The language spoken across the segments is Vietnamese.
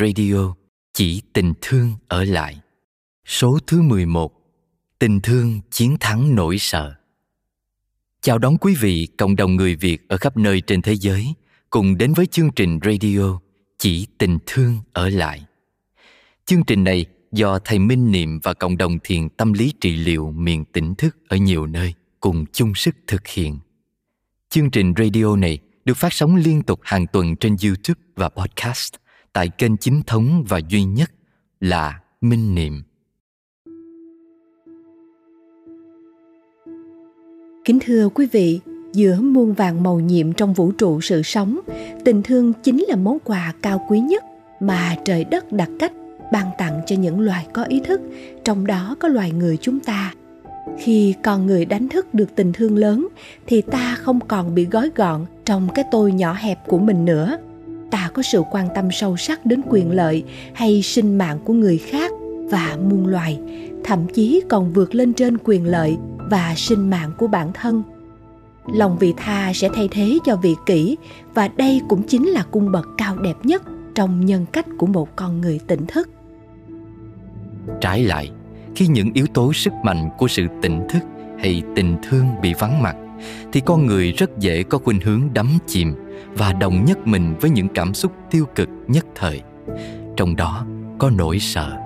radio Chỉ tình thương ở lại. Số thứ 11. Tình thương chiến thắng nỗi sợ. Chào đón quý vị, cộng đồng người Việt ở khắp nơi trên thế giới, cùng đến với chương trình radio Chỉ tình thương ở lại. Chương trình này do thầy Minh Niệm và cộng đồng thiền tâm lý trị liệu miền tỉnh thức ở nhiều nơi cùng chung sức thực hiện. Chương trình radio này được phát sóng liên tục hàng tuần trên YouTube và podcast tại kênh chính thống và duy nhất là Minh Niệm. Kính thưa quý vị, giữa muôn vàng màu nhiệm trong vũ trụ sự sống, tình thương chính là món quà cao quý nhất mà trời đất đặt cách ban tặng cho những loài có ý thức, trong đó có loài người chúng ta. Khi con người đánh thức được tình thương lớn thì ta không còn bị gói gọn trong cái tôi nhỏ hẹp của mình nữa. Ta có sự quan tâm sâu sắc đến quyền lợi hay sinh mạng của người khác và muôn loài, thậm chí còn vượt lên trên quyền lợi và sinh mạng của bản thân. Lòng vị tha sẽ thay thế cho vị kỷ và đây cũng chính là cung bậc cao đẹp nhất trong nhân cách của một con người tỉnh thức Trái lại, khi những yếu tố sức mạnh của sự tỉnh thức hay tình thương bị vắng mặt, thì con người rất dễ có khuynh hướng đắm chìm và đồng nhất mình với những cảm xúc tiêu cực nhất thời. Trong đó có nỗi sợ.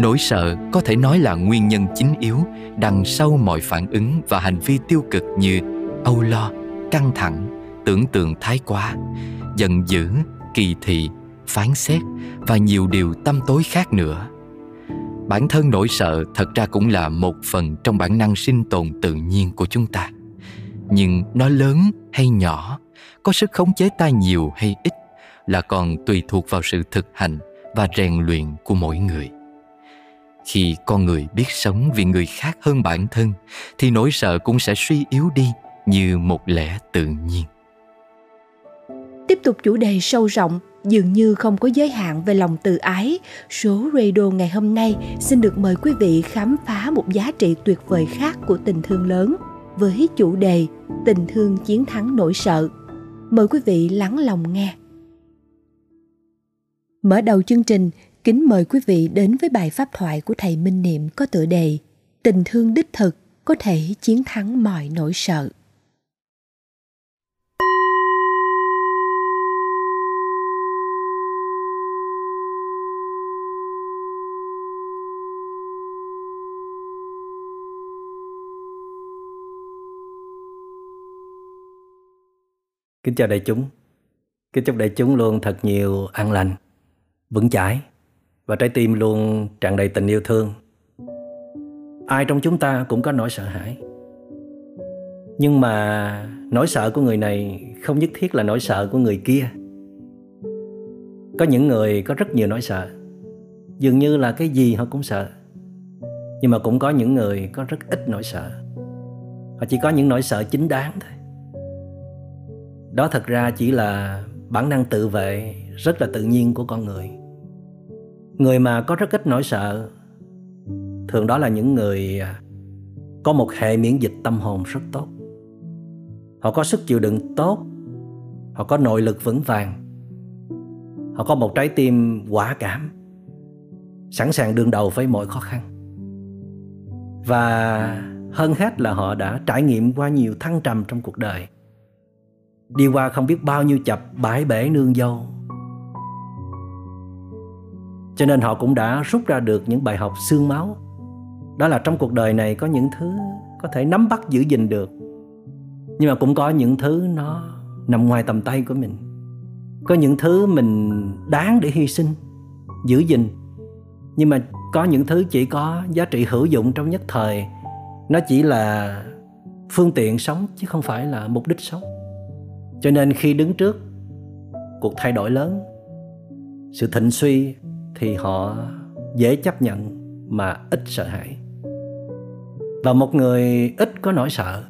Nỗi sợ có thể nói là nguyên nhân chính yếu đằng sau mọi phản ứng và hành vi tiêu cực như âu lo, căng thẳng, tưởng tượng thái quá, giận dữ, kỳ thị, phán xét và nhiều điều tâm tối khác nữa bản thân nỗi sợ thật ra cũng là một phần trong bản năng sinh tồn tự nhiên của chúng ta nhưng nó lớn hay nhỏ, có sức khống chế ta nhiều hay ít, là còn tùy thuộc vào sự thực hành và rèn luyện của mỗi người. Khi con người biết sống vì người khác hơn bản thân, thì nỗi sợ cũng sẽ suy yếu đi như một lẽ tự nhiên. Tiếp tục chủ đề sâu rộng, dường như không có giới hạn về lòng từ ái, số radio ngày hôm nay xin được mời quý vị khám phá một giá trị tuyệt vời khác của tình thương lớn với chủ đề tình thương chiến thắng nỗi sợ. Mời quý vị lắng lòng nghe. Mở đầu chương trình, kính mời quý vị đến với bài pháp thoại của thầy minh niệm có tựa đề tình thương đích thực có thể chiến thắng mọi nỗi sợ. Kính chào đại chúng. Kính chúc đại chúng luôn thật nhiều an lành, vững chãi và trái tim luôn tràn đầy tình yêu thương. Ai trong chúng ta cũng có nỗi sợ hãi. Nhưng mà nỗi sợ của người này không nhất thiết là nỗi sợ của người kia. Có những người có rất nhiều nỗi sợ. Dường như là cái gì họ cũng sợ. Nhưng mà cũng có những người có rất ít nỗi sợ. Họ chỉ có những nỗi sợ chính đáng thôi đó thật ra chỉ là bản năng tự vệ rất là tự nhiên của con người. Người mà có rất ít nỗi sợ, thường đó là những người à, có một hệ miễn dịch tâm hồn rất tốt. Họ có sức chịu đựng tốt, họ có nội lực vững vàng, họ có một trái tim quả cảm, sẵn sàng đương đầu với mọi khó khăn. Và hơn hết là họ đã trải nghiệm qua nhiều thăng trầm trong cuộc đời. Đi qua không biết bao nhiêu chập bãi bể nương dâu. Cho nên họ cũng đã rút ra được những bài học xương máu. Đó là trong cuộc đời này có những thứ có thể nắm bắt giữ gìn được. Nhưng mà cũng có những thứ nó nằm ngoài tầm tay của mình. Có những thứ mình đáng để hy sinh, giữ gìn. Nhưng mà có những thứ chỉ có giá trị hữu dụng trong nhất thời. Nó chỉ là phương tiện sống chứ không phải là mục đích sống cho nên khi đứng trước, cuộc thay đổi lớn, sự thịnh suy thì họ dễ chấp nhận mà ít sợ hãi. Và một người ít có nỗi sợ,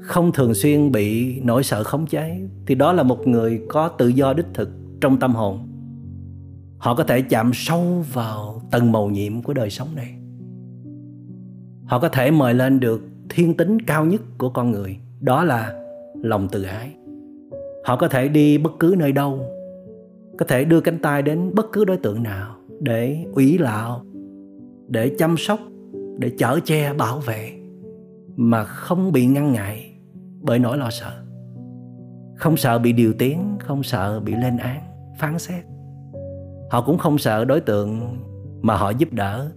không thường xuyên bị nỗi sợ khống chế, thì đó là một người có tự do đích thực trong tâm hồn. Họ có thể chạm sâu vào tầng màu nhiệm của đời sống này. Họ có thể mời lên được thiên tính cao nhất của con người, đó là lòng từ ái. Họ có thể đi bất cứ nơi đâu, có thể đưa cánh tay đến bất cứ đối tượng nào để ủy lạo, để chăm sóc, để chở che, bảo vệ, mà không bị ngăn ngại bởi nỗi lo sợ. Không sợ bị điều tiếng không sợ bị lên án, phán xét. Họ cũng không sợ đối tượng mà họ giúp đỡ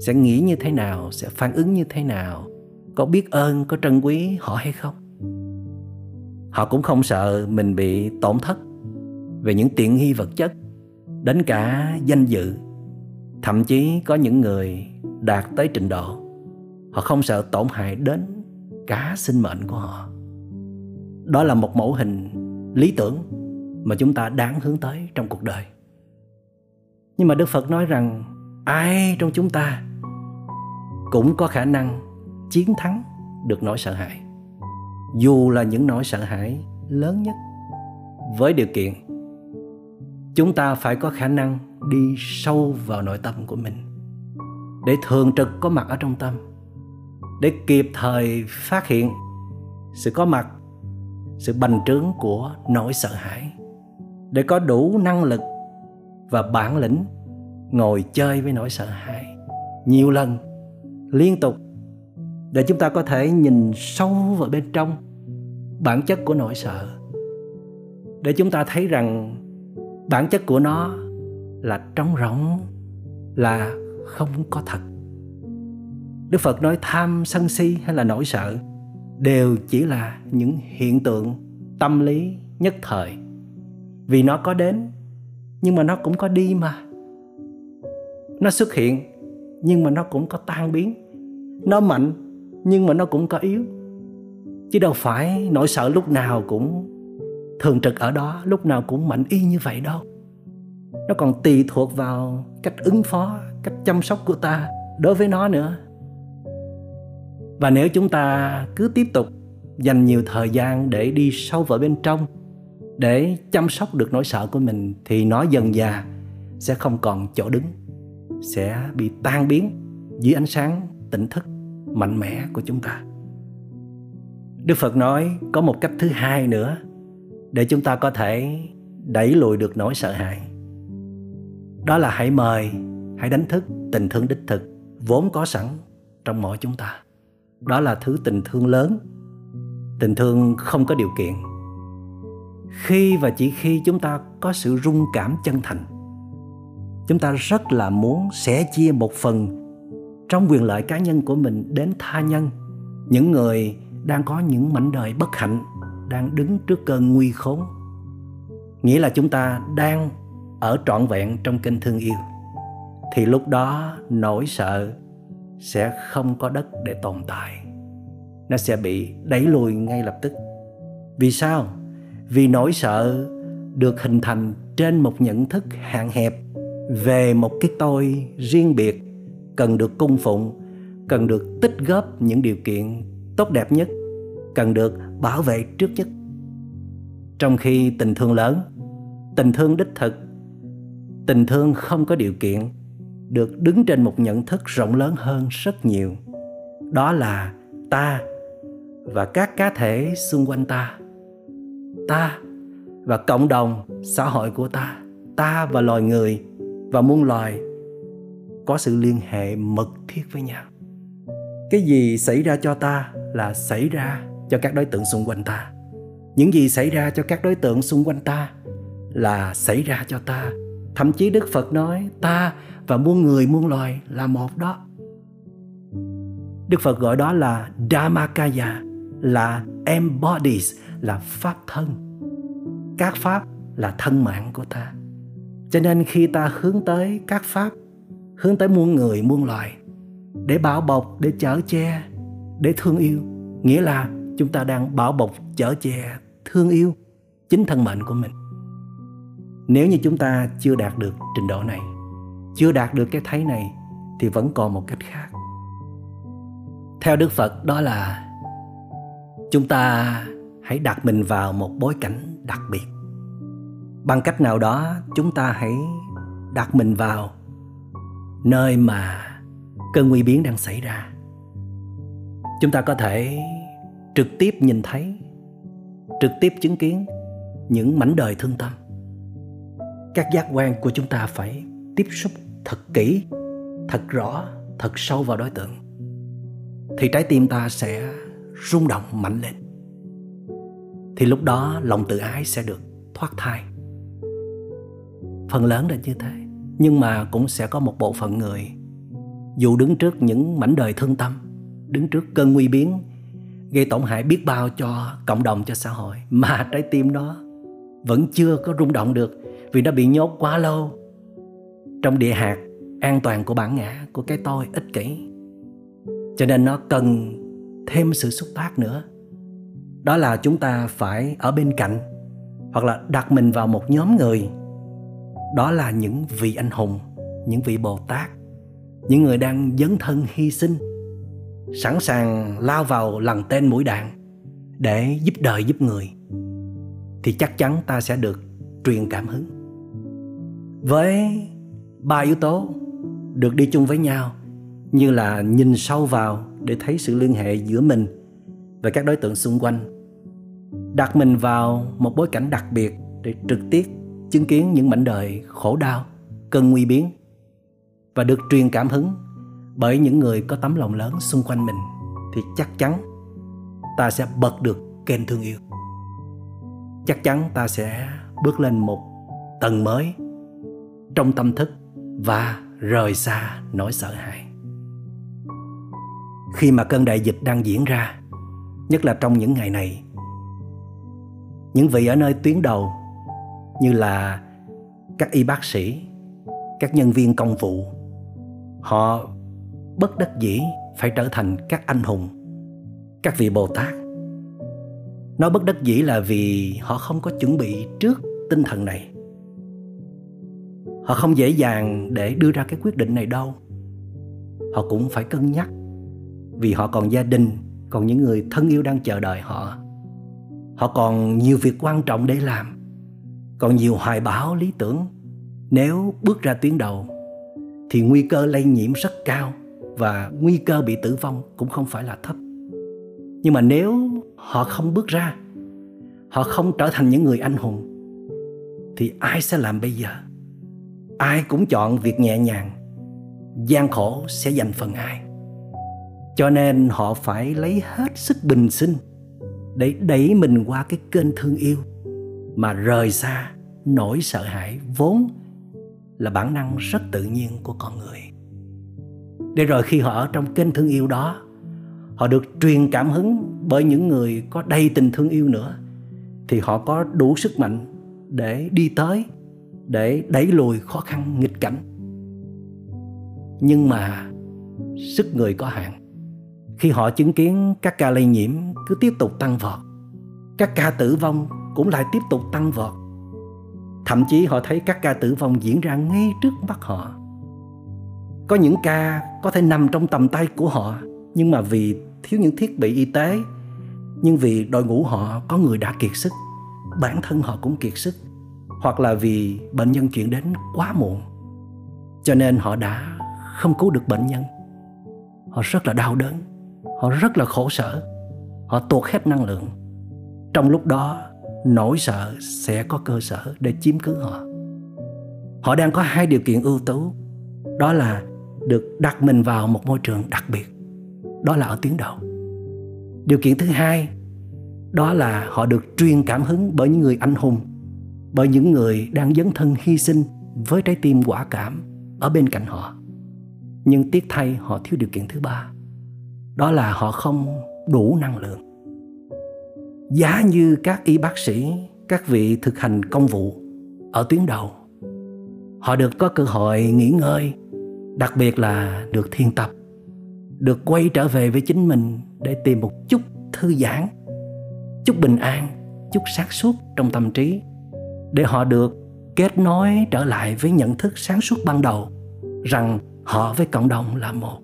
sẽ nghĩ như thế nào, sẽ phản ứng như thế nào, có biết ơn, có trân quý họ hay không họ cũng không sợ mình bị tổn thất về những tiện nghi vật chất, đến cả danh dự. Thậm chí có những người đạt tới trình độ, họ không sợ tổn hại đến cả sinh mệnh của họ. Đó là một mẫu hình lý tưởng mà chúng ta đáng hướng tới trong cuộc đời. Nhưng mà đức phật nói rằng, ai trong chúng ta cũng có khả năng chiến thắng được nỗi sợ hãi dù là những nỗi sợ hãi lớn nhất, với điều kiện chúng ta phải có khả năng đi sâu vào nội tâm của mình để thường trực có mặt ở trong tâm, để kịp thời phát hiện sự có mặt, sự bành trướng của nỗi sợ hãi, để có đủ năng lực và bản lĩnh ngồi chơi với nỗi sợ hãi nhiều lần, liên tục, để chúng ta có thể nhìn sâu vào bên trong bản chất của nỗi sợ. Để chúng ta thấy rằng bản chất của nó là trống rỗng, là không có thật. Đức phật nói tham sân si hay là nỗi sợ đều chỉ là những hiện tượng tâm lý nhất thời. Vì nó có đến, nhưng mà nó cũng có đi mà. Nó xuất hiện, nhưng mà nó cũng có tan biến. Nó mạnh, nhưng mà nó cũng có yếu chứ đâu phải nỗi sợ lúc nào cũng thường trực ở đó, lúc nào cũng mạnh y như vậy đâu. Nó còn tùy thuộc vào cách ứng phó, cách chăm sóc của ta đối với nó nữa. Và nếu chúng ta cứ tiếp tục dành nhiều thời gian để đi sâu vào bên trong, để chăm sóc được nỗi sợ của mình, thì nó dần dà sẽ không còn chỗ đứng, sẽ bị tan biến dưới ánh sáng tỉnh thức mạnh mẽ của chúng ta đức phật nói có một cách thứ hai nữa để chúng ta có thể đẩy lùi được nỗi sợ hãi. Đó là hãy mời, hãy đánh thức tình thương đích thực vốn có sẵn trong mỗi chúng ta. Đó là thứ tình thương lớn. Tình thương không có điều kiện. Khi và chỉ khi chúng ta có sự rung cảm chân thành, chúng ta rất là muốn sẻ chia một phần trong quyền lợi cá nhân của mình đến tha nhân, những người đang có những mảnh đời bất hạnh, đang đứng trước cơn nguy khốn. Nghĩa là chúng ta đang ở trọn vẹn trong kênh thương yêu. Thì lúc đó nỗi sợ sẽ không có đất để tồn tại. Nó sẽ bị đẩy lùi ngay lập tức. Vì sao? Vì nỗi sợ được hình thành trên một nhận thức hạn hẹp về một cái tôi riêng biệt, cần được cung phụng, cần được tích góp những điều kiện tốt đẹp nhất cần được bảo vệ trước nhất. Trong khi tình thương lớn, tình thương đích thực, tình thương không có điều kiện được đứng trên một nhận thức rộng lớn hơn rất nhiều. Đó là ta và các cá thể xung quanh ta. Ta và cộng đồng xã hội của ta. Ta và loài người và muôn loài có sự liên hệ mật thiết với nhau. Cái gì xảy ra cho ta là xảy ra cho các đối tượng xung quanh ta. Những gì xảy ra cho các đối tượng xung quanh ta là xảy ra cho ta. Thậm chí đức phật nói, ta và muôn người muôn loài là một đó. Đức phật gọi đó là dhammakaya, là embodies, là pháp thân. Các pháp là thân mạng của ta. Cho nên khi ta hướng tới các pháp, hướng tới muôn người muôn loài để bảo bọc, để chở che, để thương yêu, nghĩa là chúng ta đang bảo bọc chở che thương yêu chính thân mệnh của mình. Nếu như chúng ta chưa đạt được trình độ này, chưa đạt được cái thấy này, thì vẫn còn một cách khác. Theo đức phật đó là chúng ta hãy đặt mình vào một bối cảnh đặc biệt. Bằng cách nào đó, chúng ta hãy đặt mình vào nơi mà cơn nguy biến đang xảy ra. Chúng ta có thể trực tiếp nhìn thấy, trực tiếp chứng kiến những mảnh đời thương tâm. Các giác quan của chúng ta phải tiếp xúc thật kỹ, thật rõ, thật sâu vào đối tượng, thì trái tim ta sẽ rung động mạnh lên. Thì lúc đó lòng tự ái sẽ được thoát thai. Phần lớn là như thế, nhưng mà cũng sẽ có một bộ phận người dù đứng trước những mảnh đời thương tâm, đứng trước cơn nguy biến gây tổn hại biết bao cho cộng đồng, cho xã hội. Mà trái tim nó vẫn chưa có rung động được vì nó bị nhốt quá lâu trong địa hạt an toàn của bản ngã của cái tôi ích kỷ. Cho nên nó cần thêm sự xuất phát nữa. Đó là chúng ta phải ở bên cạnh hoặc là đặt mình vào một nhóm người. Đó là những vị anh hùng, những vị bồ tát, những người đang dấn thân hy sinh sẵn sàng lao vào lần tên mũi đạn để giúp đời giúp người, thì chắc chắn ta sẽ được truyền cảm hứng. Với ba yếu tố được đi chung với nhau, như là nhìn sâu vào để thấy sự liên hệ giữa mình và các đối tượng xung quanh, đặt mình vào một bối cảnh đặc biệt để trực tiếp chứng kiến những mảnh đời khổ đau, cơn nguy biến và được truyền cảm hứng bởi những người có tấm lòng lớn xung quanh mình, thì chắc chắn ta sẽ bật được kênh thương yêu. Chắc chắn ta sẽ bước lên một tầng mới trong tâm thức và rời xa nỗi sợ hãi. Khi mà cơn đại dịch đang diễn ra, nhất là trong những ngày này, những vị ở nơi tuyến đầu như là các y bác sĩ, các nhân viên công vụ, họ bất đắc dĩ phải trở thành các anh hùng, các vị bồ tát. Nó bất đắc dĩ là vì họ không có chuẩn bị trước tinh thần này. Họ không dễ dàng để đưa ra cái quyết định này đâu. Họ cũng phải cân nhắc, vì họ còn gia đình, còn những người thân yêu đang chờ đợi họ. Họ còn nhiều việc quan trọng để làm, còn nhiều hoài bão lý tưởng. Nếu bước ra tuyến đầu, thì nguy cơ lây nhiễm rất cao và nguy cơ bị tử vong cũng không phải là thấp. Nhưng mà nếu họ không bước ra, họ không trở thành những người anh hùng, thì ai sẽ làm bây giờ? Ai cũng chọn việc nhẹ nhàng, gian khổ sẽ dành phần ai. Cho nên họ phải lấy hết sức bình sinh để đẩy mình qua cái kênh thương yêu mà rời xa nỗi sợ hãi vốn là bản năng rất tự nhiên của con người để rồi khi họ ở trong kênh thương yêu đó, họ được truyền cảm hứng bởi những người có đầy tình thương yêu nữa, thì họ có đủ sức mạnh để đi tới, để đẩy lùi khó khăn, nghịch cảnh. Nhưng mà sức người có hạn. Khi họ chứng kiến các ca lây nhiễm cứ tiếp tục tăng vọt, các ca tử vong cũng lại tiếp tục tăng vọt. Thậm chí họ thấy các ca tử vong diễn ra ngay trước mắt họ có những ca có thể nằm trong tầm tay của họ, nhưng mà vì thiếu những thiết bị y tế, nhưng vì đội ngũ họ có người đã kiệt sức, bản thân họ cũng kiệt sức, hoặc là vì bệnh nhân chuyển đến quá muộn. Cho nên họ đã không cứu được bệnh nhân. Họ rất là đau đớn, họ rất là khổ sở, họ tuột hết năng lượng. Trong lúc đó, nỗi sợ sẽ có cơ sở để chiếm cứ họ. Họ đang có hai điều kiện ưu tú, đó là được đặt mình vào một môi trường đặc biệt. Đó là ở tuyến đầu. Điều kiện thứ hai, đó là họ được truyền cảm hứng bởi những người anh hùng, bởi những người đang dấn thân hy sinh với trái tim quả cảm ở bên cạnh họ. Nhưng tiếc thay, họ thiếu điều kiện thứ ba. Đó là họ không đủ năng lượng. Giá như các y bác sĩ, các vị thực hành công vụ ở tuyến đầu, họ được có cơ hội nghỉ ngơi đặc biệt là được thiền tập, được quay trở về với chính mình để tìm một chút thư giãn, chút bình an, chút sáng suốt trong tâm trí để họ được kết nối trở lại với nhận thức sáng suốt ban đầu rằng họ với cộng đồng là một.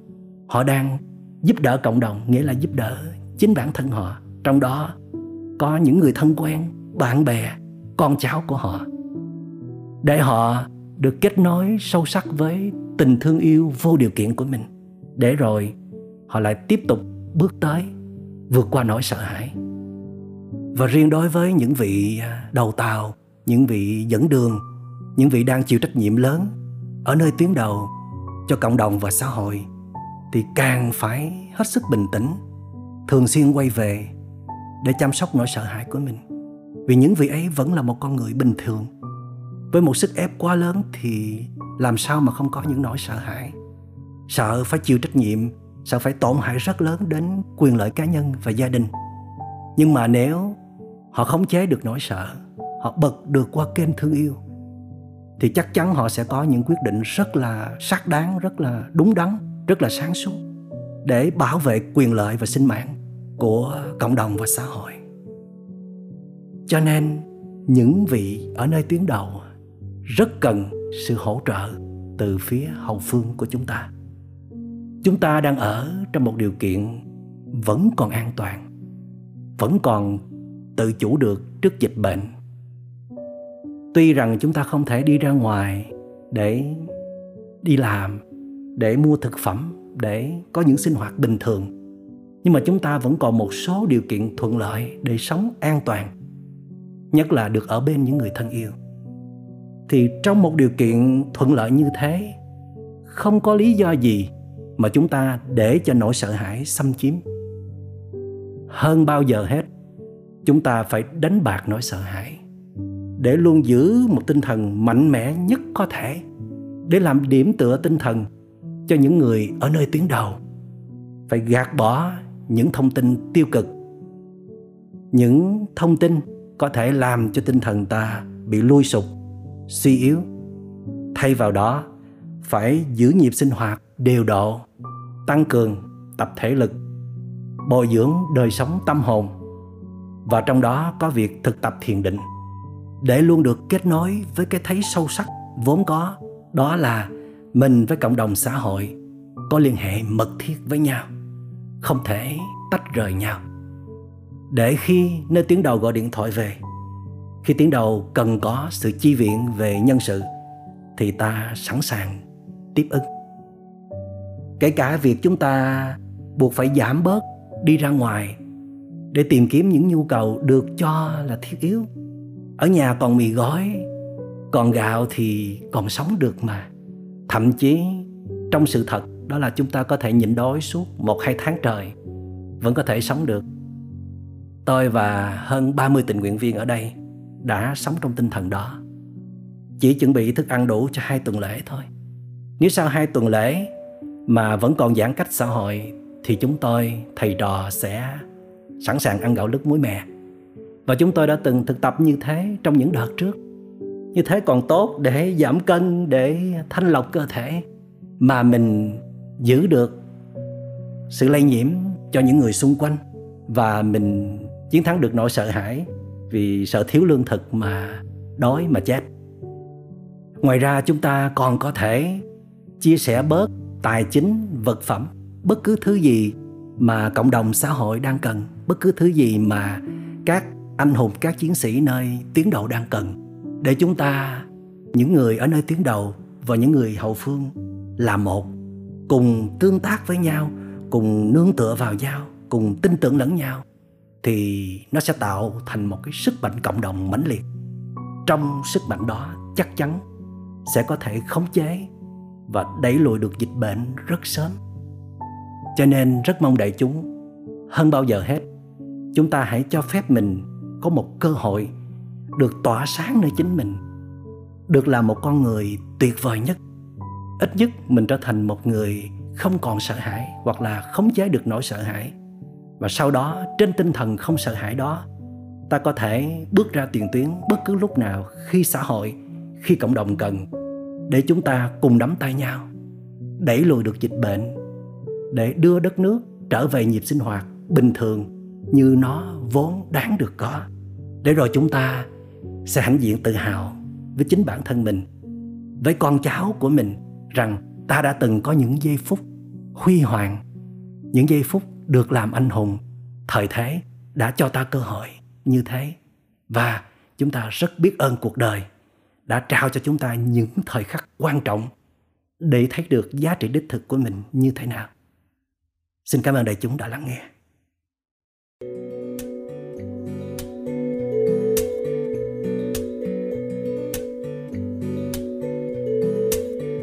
Họ đang giúp đỡ cộng đồng, nghĩa là giúp đỡ chính bản thân họ. Trong đó có những người thân quen, bạn bè, con cháu của họ. Để họ được kết nối sâu sắc với tình thương yêu vô điều kiện của mình. Để rồi, họ lại tiếp tục bước tới, vượt qua nỗi sợ hãi. Và riêng đối với những vị à, đầu tàu, những vị dẫn đường, những vị đang chịu trách nhiệm lớn ở nơi tuyến đầu cho cộng đồng và xã hội, thì càng phải hết sức bình tĩnh, thường xuyên quay về để chăm sóc nỗi sợ hãi của mình. Vì những vị ấy vẫn là một con người bình thường với một sức ép quá lớn thì làm sao mà không có những nỗi sợ hãi? Sợ phải chịu trách nhiệm, sợ phải tổn hại rất lớn đến quyền lợi cá nhân và gia đình. Nhưng mà nếu họ khống chế được nỗi sợ, họ bật được qua kênh thương yêu, thì chắc chắn họ sẽ có những quyết định rất là xác đáng, rất là đúng đắn, rất là sáng suốt để bảo vệ quyền lợi và sinh mạng của cộng đồng và xã hội. Cho nên, những vị ở nơi tuyến đầu rất cần sự hỗ trợ từ phía hậu phương của chúng ta. Chúng ta đang ở trong một điều kiện vẫn còn an toàn, vẫn còn tự chủ được trước dịch bệnh. Tuy rằng chúng ta không thể đi ra ngoài để đi làm, để mua thực phẩm, để có những sinh hoạt bình thường, nhưng mà chúng ta vẫn còn một số điều kiện thuận lợi để sống an toàn, nhất là được ở bên những người thân yêu thì trong một điều kiện thuận lợi như thế, không có lý do gì mà chúng ta để cho nỗi sợ hãi xâm chiếm. Hơn bao giờ hết, chúng ta phải đánh bạc nỗi sợ hãi để luôn giữ một tinh thần mạnh mẽ nhất có thể, để làm điểm tựa tinh thần cho những người ở nơi tuyến đầu. Phải gạt bỏ những thông tin tiêu cực. Những thông tin có thể làm cho tinh thần ta bị lui sụp suy yếu. Thay vào đó, phải giữ nhịp sinh hoạt đều độ, tăng cường tập thể lực, bồi dưỡng đời sống tâm hồn. Và trong đó có việc thực tập thiền định. Để luôn được kết nối với cái thấy sâu sắc vốn có, đó là mình với cộng đồng xã hội có liên hệ mật thiết với nhau, không thể tách rời nhau. Để khi nơi tiếng đầu gọi điện thoại về khi tuyến đầu cần có sự chi viện về nhân sự, thì ta sẵn sàng tiếp ứng. Kể cả việc chúng ta buộc phải giảm bớt đi ra ngoài để tìm kiếm những nhu cầu được cho là thiết yếu. Ở nhà còn mì gói, còn gạo thì còn sống được mà. Thậm chí trong sự thật, đó là chúng ta có thể nhịn đói suốt một hai tháng trời, vẫn có thể sống được. Tôi và hơn 30 tình nguyện viên ở đây đã sống trong tinh thần đó. Chỉ chuẩn bị thức ăn đủ cho hai tuần lễ thôi. Nếu sau hai tuần lễ mà vẫn còn giãn cách xã hội, thì chúng tôi, thầy trò sẽ sẵn sàng ăn gạo lứt muối mè. Và chúng tôi đã từng thực tập như thế trong những đợt trước. Như thế còn tốt để giảm cân, để thanh lọc cơ thể mà mình giữ được sự lây nhiễm cho những người xung quanh và mình chiến thắng được nỗi sợ hãi vì sợ thiếu lương thực mà đói mà chết. Ngoài ra chúng ta còn có thể chia sẻ bớt tài chính, vật phẩm, bất cứ thứ gì mà cộng đồng xã hội đang cần, bất cứ thứ gì mà các anh hùng, các chiến sĩ nơi tuyến đầu đang cần để chúng ta, những người ở nơi tuyến đầu và những người hậu phương là một, cùng tương tác với nhau, cùng nương tựa vào nhau, cùng tin tưởng lẫn nhau thì nó sẽ tạo thành một cái sức mạnh cộng đồng mãnh liệt. Trong sức mạnh đó, chắc chắn sẽ có thể khống chế và đẩy lùi được dịch bệnh rất sớm. Cho nên rất mong đại chúng, hơn bao giờ hết, chúng ta hãy cho phép mình có một cơ hội được tỏa sáng nơi chính mình, được là một con người tuyệt vời nhất. Ít nhất mình trở thành một người không còn sợ hãi hoặc là khống chế được nỗi sợ hãi và sau đó, trên tinh thần không sợ hãi đó, ta có thể bước ra tiền tuyến bất cứ lúc nào khi xã hội, khi cộng đồng cần, để chúng ta cùng nắm tay nhau, đẩy lùi được dịch bệnh, để đưa đất nước trở về nhịp sinh hoạt bình thường như nó vốn đáng được có. Để rồi chúng ta sẽ hãnh diện tự hào với chính bản thân mình, với con cháu của mình rằng ta đã từng có những giây phút huy hoàng, những giây phút được làm anh hùng thời thế đã cho ta cơ hội như thế. Và chúng ta rất biết ơn cuộc đời đã trao cho chúng ta những thời khắc quan trọng để thấy được giá trị đích thực của mình như thế nào. Xin cảm ơn đại chúng đã lắng nghe.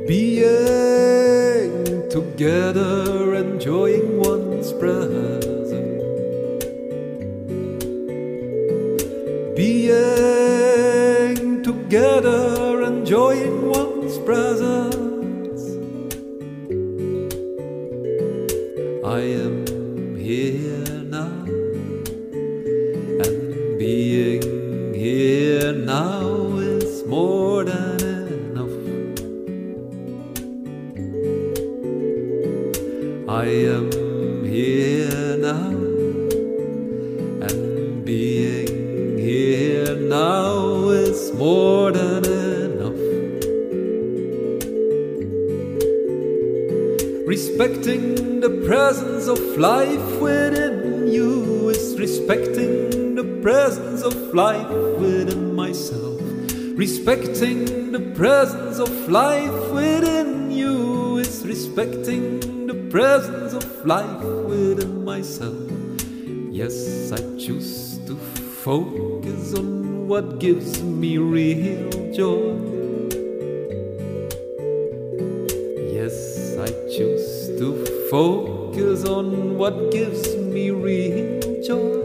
Being together, enjoying one's presence. Being together, enjoying one's presence. Of life within you is respecting the presence of life within myself. Respecting the presence of life within you is respecting the presence of life within myself. Yes, I choose to focus on what gives me real joy. Yes, I choose to focus on what gives me real joy.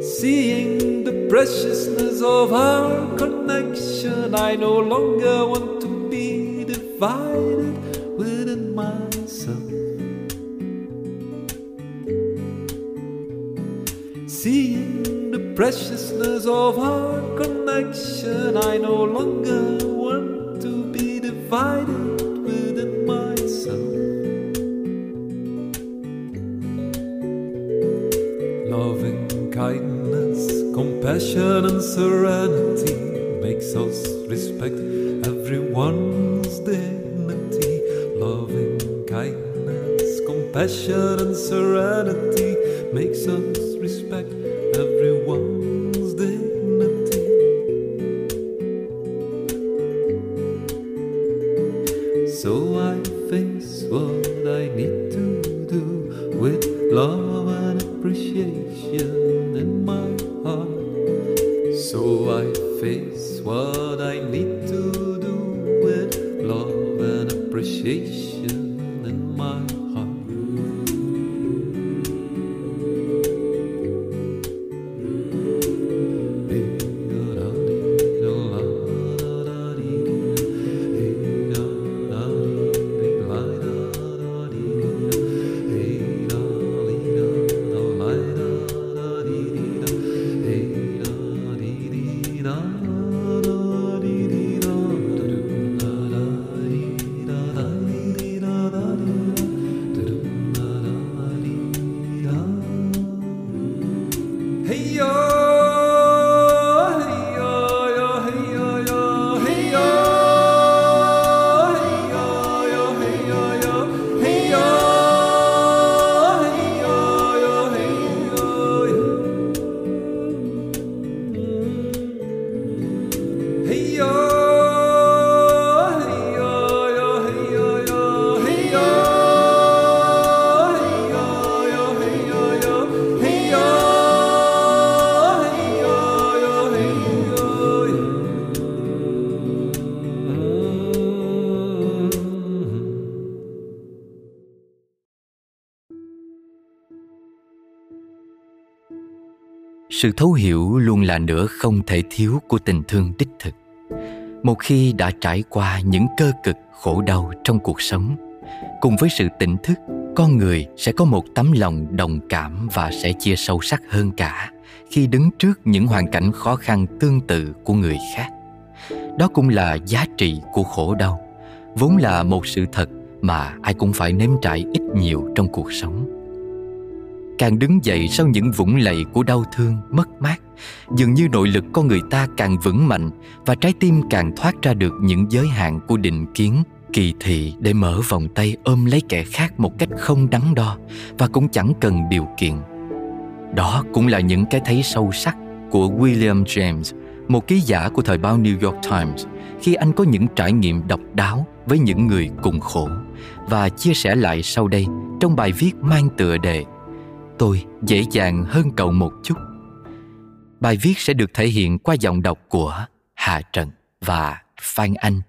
Seeing the preciousness of our connection, I no longer want to be divided within myself. Seeing the preciousness of our connection, I no longer and serenity makes us sự thấu hiểu luôn là nửa không thể thiếu của tình thương đích thực. Một khi đã trải qua những cơ cực khổ đau trong cuộc sống, cùng với sự tỉnh thức, con người sẽ có một tấm lòng đồng cảm và sẽ chia sâu sắc hơn cả khi đứng trước những hoàn cảnh khó khăn tương tự của người khác. Đó cũng là giá trị của khổ đau, vốn là một sự thật mà ai cũng phải nếm trải ít nhiều trong cuộc sống càng đứng dậy sau những vũng lầy của đau thương, mất mát, dường như nội lực con người ta càng vững mạnh và trái tim càng thoát ra được những giới hạn của định kiến, kỳ thị để mở vòng tay ôm lấy kẻ khác một cách không đắn đo và cũng chẳng cần điều kiện. Đó cũng là những cái thấy sâu sắc của William James, một ký giả của thời báo New York Times, khi anh có những trải nghiệm độc đáo với những người cùng khổ. Và chia sẻ lại sau đây trong bài viết mang tựa đề Tôi dễ dàng hơn cậu một chút. Bài viết sẽ được thể hiện qua giọng đọc của Hà Trần và Phan Anh.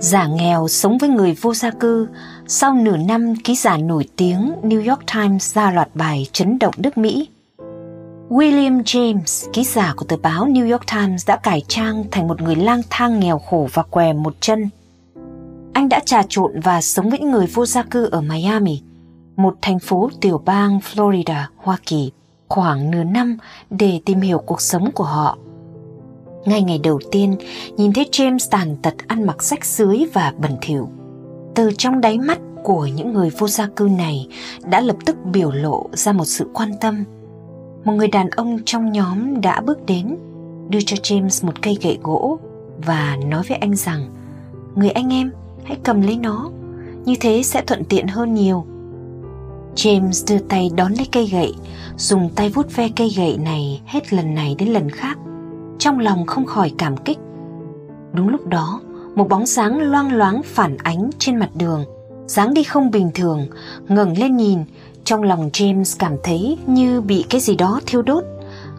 Giả nghèo sống với người vô gia cư, sau nửa năm ký giả nổi tiếng New York Times ra loạt bài chấn động nước Mỹ. William James, ký giả của tờ báo New York Times đã cải trang thành một người lang thang nghèo khổ và què một chân. Anh đã trà trộn và sống với những người vô gia cư ở Miami, một thành phố tiểu bang Florida, Hoa Kỳ, khoảng nửa năm để tìm hiểu cuộc sống của họ ngay ngày đầu tiên, nhìn thấy James tàn tật ăn mặc rách rưới và bẩn thỉu. Từ trong đáy mắt của những người vô gia cư này đã lập tức biểu lộ ra một sự quan tâm. Một người đàn ông trong nhóm đã bước đến, đưa cho James một cây gậy gỗ và nói với anh rằng Người anh em, hãy cầm lấy nó, như thế sẽ thuận tiện hơn nhiều. James đưa tay đón lấy cây gậy, dùng tay vuốt ve cây gậy này hết lần này đến lần khác trong lòng không khỏi cảm kích. Đúng lúc đó, một bóng sáng loang loáng phản ánh trên mặt đường, dáng đi không bình thường, ngẩng lên nhìn, trong lòng James cảm thấy như bị cái gì đó thiêu đốt.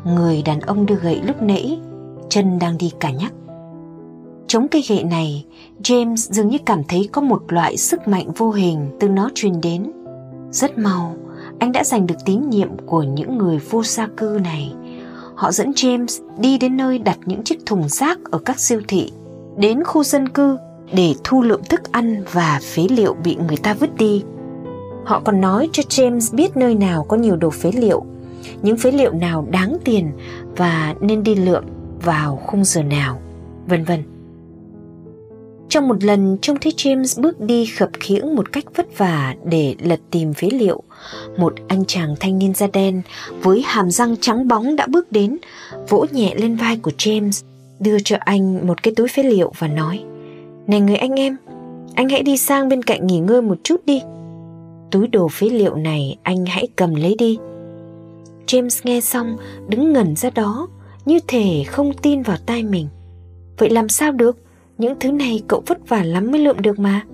Người đàn ông đưa gậy lúc nãy, chân đang đi cả nhắc. Chống cây gậy này, James dường như cảm thấy có một loại sức mạnh vô hình từ nó truyền đến. Rất mau, anh đã giành được tín nhiệm của những người vô gia cư này họ dẫn James đi đến nơi đặt những chiếc thùng rác ở các siêu thị, đến khu dân cư để thu lượm thức ăn và phế liệu bị người ta vứt đi. Họ còn nói cho James biết nơi nào có nhiều đồ phế liệu, những phế liệu nào đáng tiền và nên đi lượm vào khung giờ nào, vân vân. Trong một lần trông thấy James bước đi khập khiễng một cách vất vả để lật tìm phế liệu, một anh chàng thanh niên da đen với hàm răng trắng bóng đã bước đến, vỗ nhẹ lên vai của James, đưa cho anh một cái túi phế liệu và nói Này người anh em, anh hãy đi sang bên cạnh nghỉ ngơi một chút đi. Túi đồ phế liệu này anh hãy cầm lấy đi. James nghe xong đứng ngẩn ra đó, như thể không tin vào tai mình. Vậy làm sao được? Những thứ này cậu vất vả lắm mới lượm được mà.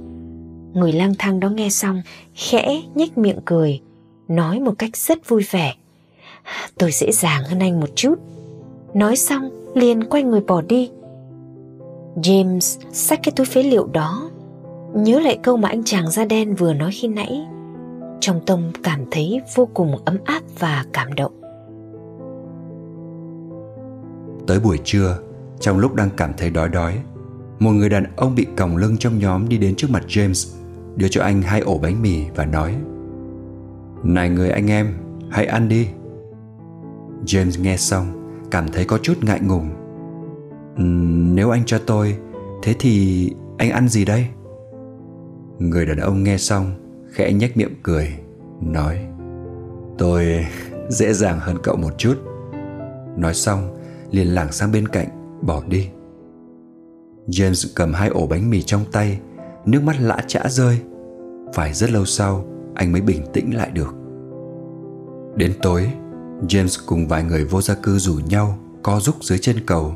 Người lang thang đó nghe xong, khẽ nhếch miệng cười, nói một cách rất vui vẻ. Tôi dễ dàng hơn anh một chút. Nói xong, liền quay người bỏ đi. James xách cái túi phế liệu đó, nhớ lại câu mà anh chàng da đen vừa nói khi nãy. Trong tâm cảm thấy vô cùng ấm áp và cảm động. Tới buổi trưa, trong lúc đang cảm thấy đói đói, một người đàn ông bị còng lưng trong nhóm đi đến trước mặt James đưa cho anh hai ổ bánh mì và nói Này người anh em, hãy ăn đi James nghe xong cảm thấy có chút ngại ngùng uhm, Nếu anh cho tôi, thế thì anh ăn gì đây? Người đàn ông nghe xong khẽ nhếch miệng cười, Nói, Tôi dễ dàng hơn cậu một chút. Nói xong, liền lảng sang bên cạnh, bỏ đi. James cầm hai ổ bánh mì trong tay, Nước mắt lã chã rơi. Phải rất lâu sau, Anh mới bình tĩnh lại được. Đến tối, James cùng vài người vô gia cư rủ nhau, Co rúc dưới chân cầu.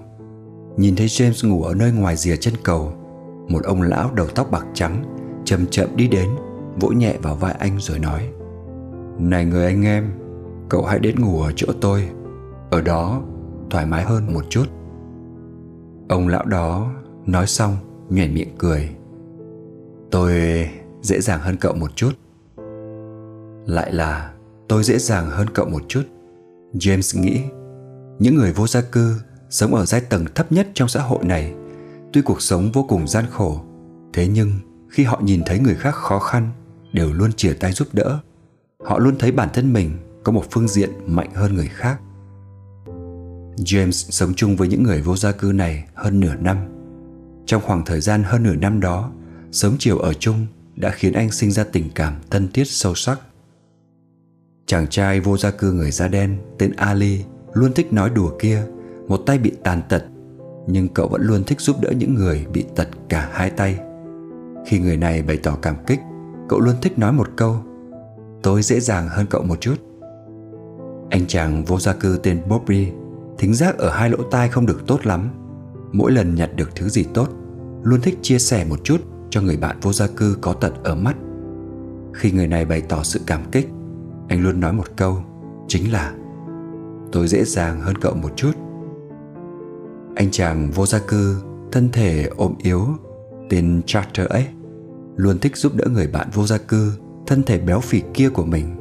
Nhìn thấy James ngủ ở nơi ngoài rìa chân cầu, Một ông lão đầu tóc bạc trắng Chậm chậm đi đến. Vỗ nhẹ vào vai anh rồi nói, Này người anh em, Cậu hãy đến ngủ ở chỗ tôi, Ở đó thoải mái hơn một chút. Ông lão đó nói xong, nhoẻn miệng cười, Tôi dễ dàng hơn cậu một chút. Lại là, tôi dễ dàng hơn cậu một chút. James nghĩ, Những người vô gia cư Sống ở giai tầng thấp nhất trong xã hội này, Tuy cuộc sống vô cùng gian khổ, Thế nhưng khi họ nhìn thấy người khác khó khăn Đều luôn chìa tay giúp đỡ Họ luôn thấy bản thân mình Có một phương diện mạnh hơn người khác James sống chung với những người vô gia cư này hơn nửa năm Trong khoảng thời gian hơn nửa năm đó sớm chiều ở chung đã khiến anh sinh ra tình cảm thân thiết sâu sắc. Chàng trai vô gia cư người da đen tên Ali luôn thích nói đùa kia, một tay bị tàn tật, nhưng cậu vẫn luôn thích giúp đỡ những người bị tật cả hai tay. Khi người này bày tỏ cảm kích, cậu luôn thích nói một câu Tôi dễ dàng hơn cậu một chút. Anh chàng vô gia cư tên Bobby thính giác ở hai lỗ tai không được tốt lắm. Mỗi lần nhặt được thứ gì tốt, luôn thích chia sẻ một chút cho người bạn vô gia cư có tật ở mắt. Khi người này bày tỏ sự cảm kích, anh luôn nói một câu chính là tôi dễ dàng hơn cậu một chút anh chàng vô gia cư thân thể ôm yếu tên Charter ấy luôn thích giúp đỡ người bạn vô gia cư, thân thể béo phì kia của mình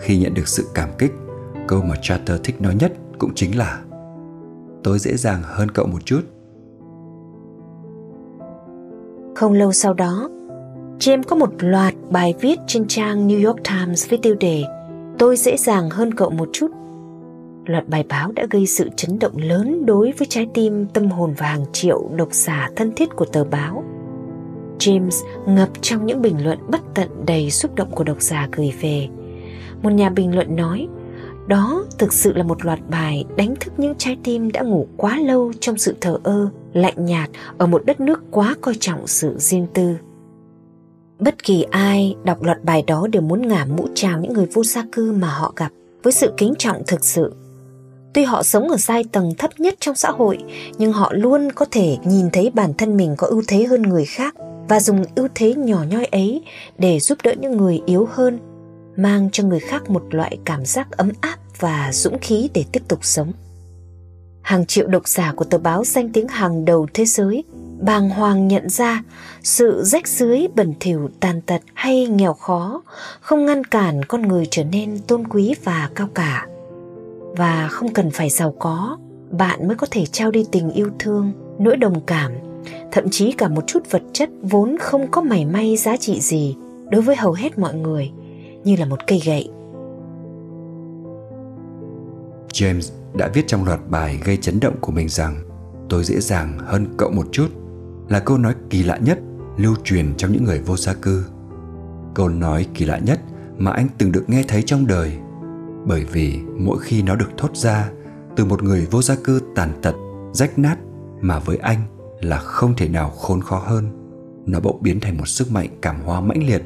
khi nhận được sự cảm kích, câu mà Charter thích nói nhất cũng chính là, tôi dễ dàng hơn cậu một chút không lâu sau đó, James có một loạt bài viết trên trang New York Times với tiêu đề, Tôi dễ dàng hơn cậu một chút. Loạt bài báo đã gây sự chấn động lớn đối với trái tim tâm hồn và hàng triệu độc giả thân thiết của tờ báo. James ngập trong những bình luận bất tận đầy xúc động của độc giả gửi về. Một nhà bình luận nói, đó thực sự là một loạt bài đánh thức những trái tim đã ngủ quá lâu trong sự thờ ơ, lạnh nhạt ở một đất nước quá coi trọng sự riêng tư. Bất kỳ ai đọc loạt bài đó đều muốn ngả mũ chào những người vô gia cư mà họ gặp với sự kính trọng thực sự. Tuy họ sống ở giai tầng thấp nhất trong xã hội, nhưng họ luôn có thể nhìn thấy bản thân mình có ưu thế hơn người khác và dùng ưu thế nhỏ nhoi ấy để giúp đỡ những người yếu hơn, mang cho người khác một loại cảm giác ấm áp và dũng khí để tiếp tục sống. Hàng triệu độc giả của tờ báo danh tiếng hàng đầu thế giới bàng hoàng nhận ra sự rách rưới bẩn thỉu tàn tật hay nghèo khó không ngăn cản con người trở nên tôn quý và cao cả và không cần phải giàu có bạn mới có thể trao đi tình yêu thương nỗi đồng cảm thậm chí cả một chút vật chất vốn không có mảy may giá trị gì đối với hầu hết mọi người như là một cây gậy James đã viết trong loạt bài gây chấn động của mình rằng tôi dễ dàng hơn cậu một chút là câu nói kỳ lạ nhất lưu truyền trong những người vô gia cư. Câu nói kỳ lạ nhất mà anh từng được nghe thấy trong đời bởi vì mỗi khi nó được thốt ra từ một người vô gia cư tàn tật, rách nát mà với anh là không thể nào khốn khó hơn. Nó bỗng biến thành một sức mạnh cảm hóa mãnh liệt,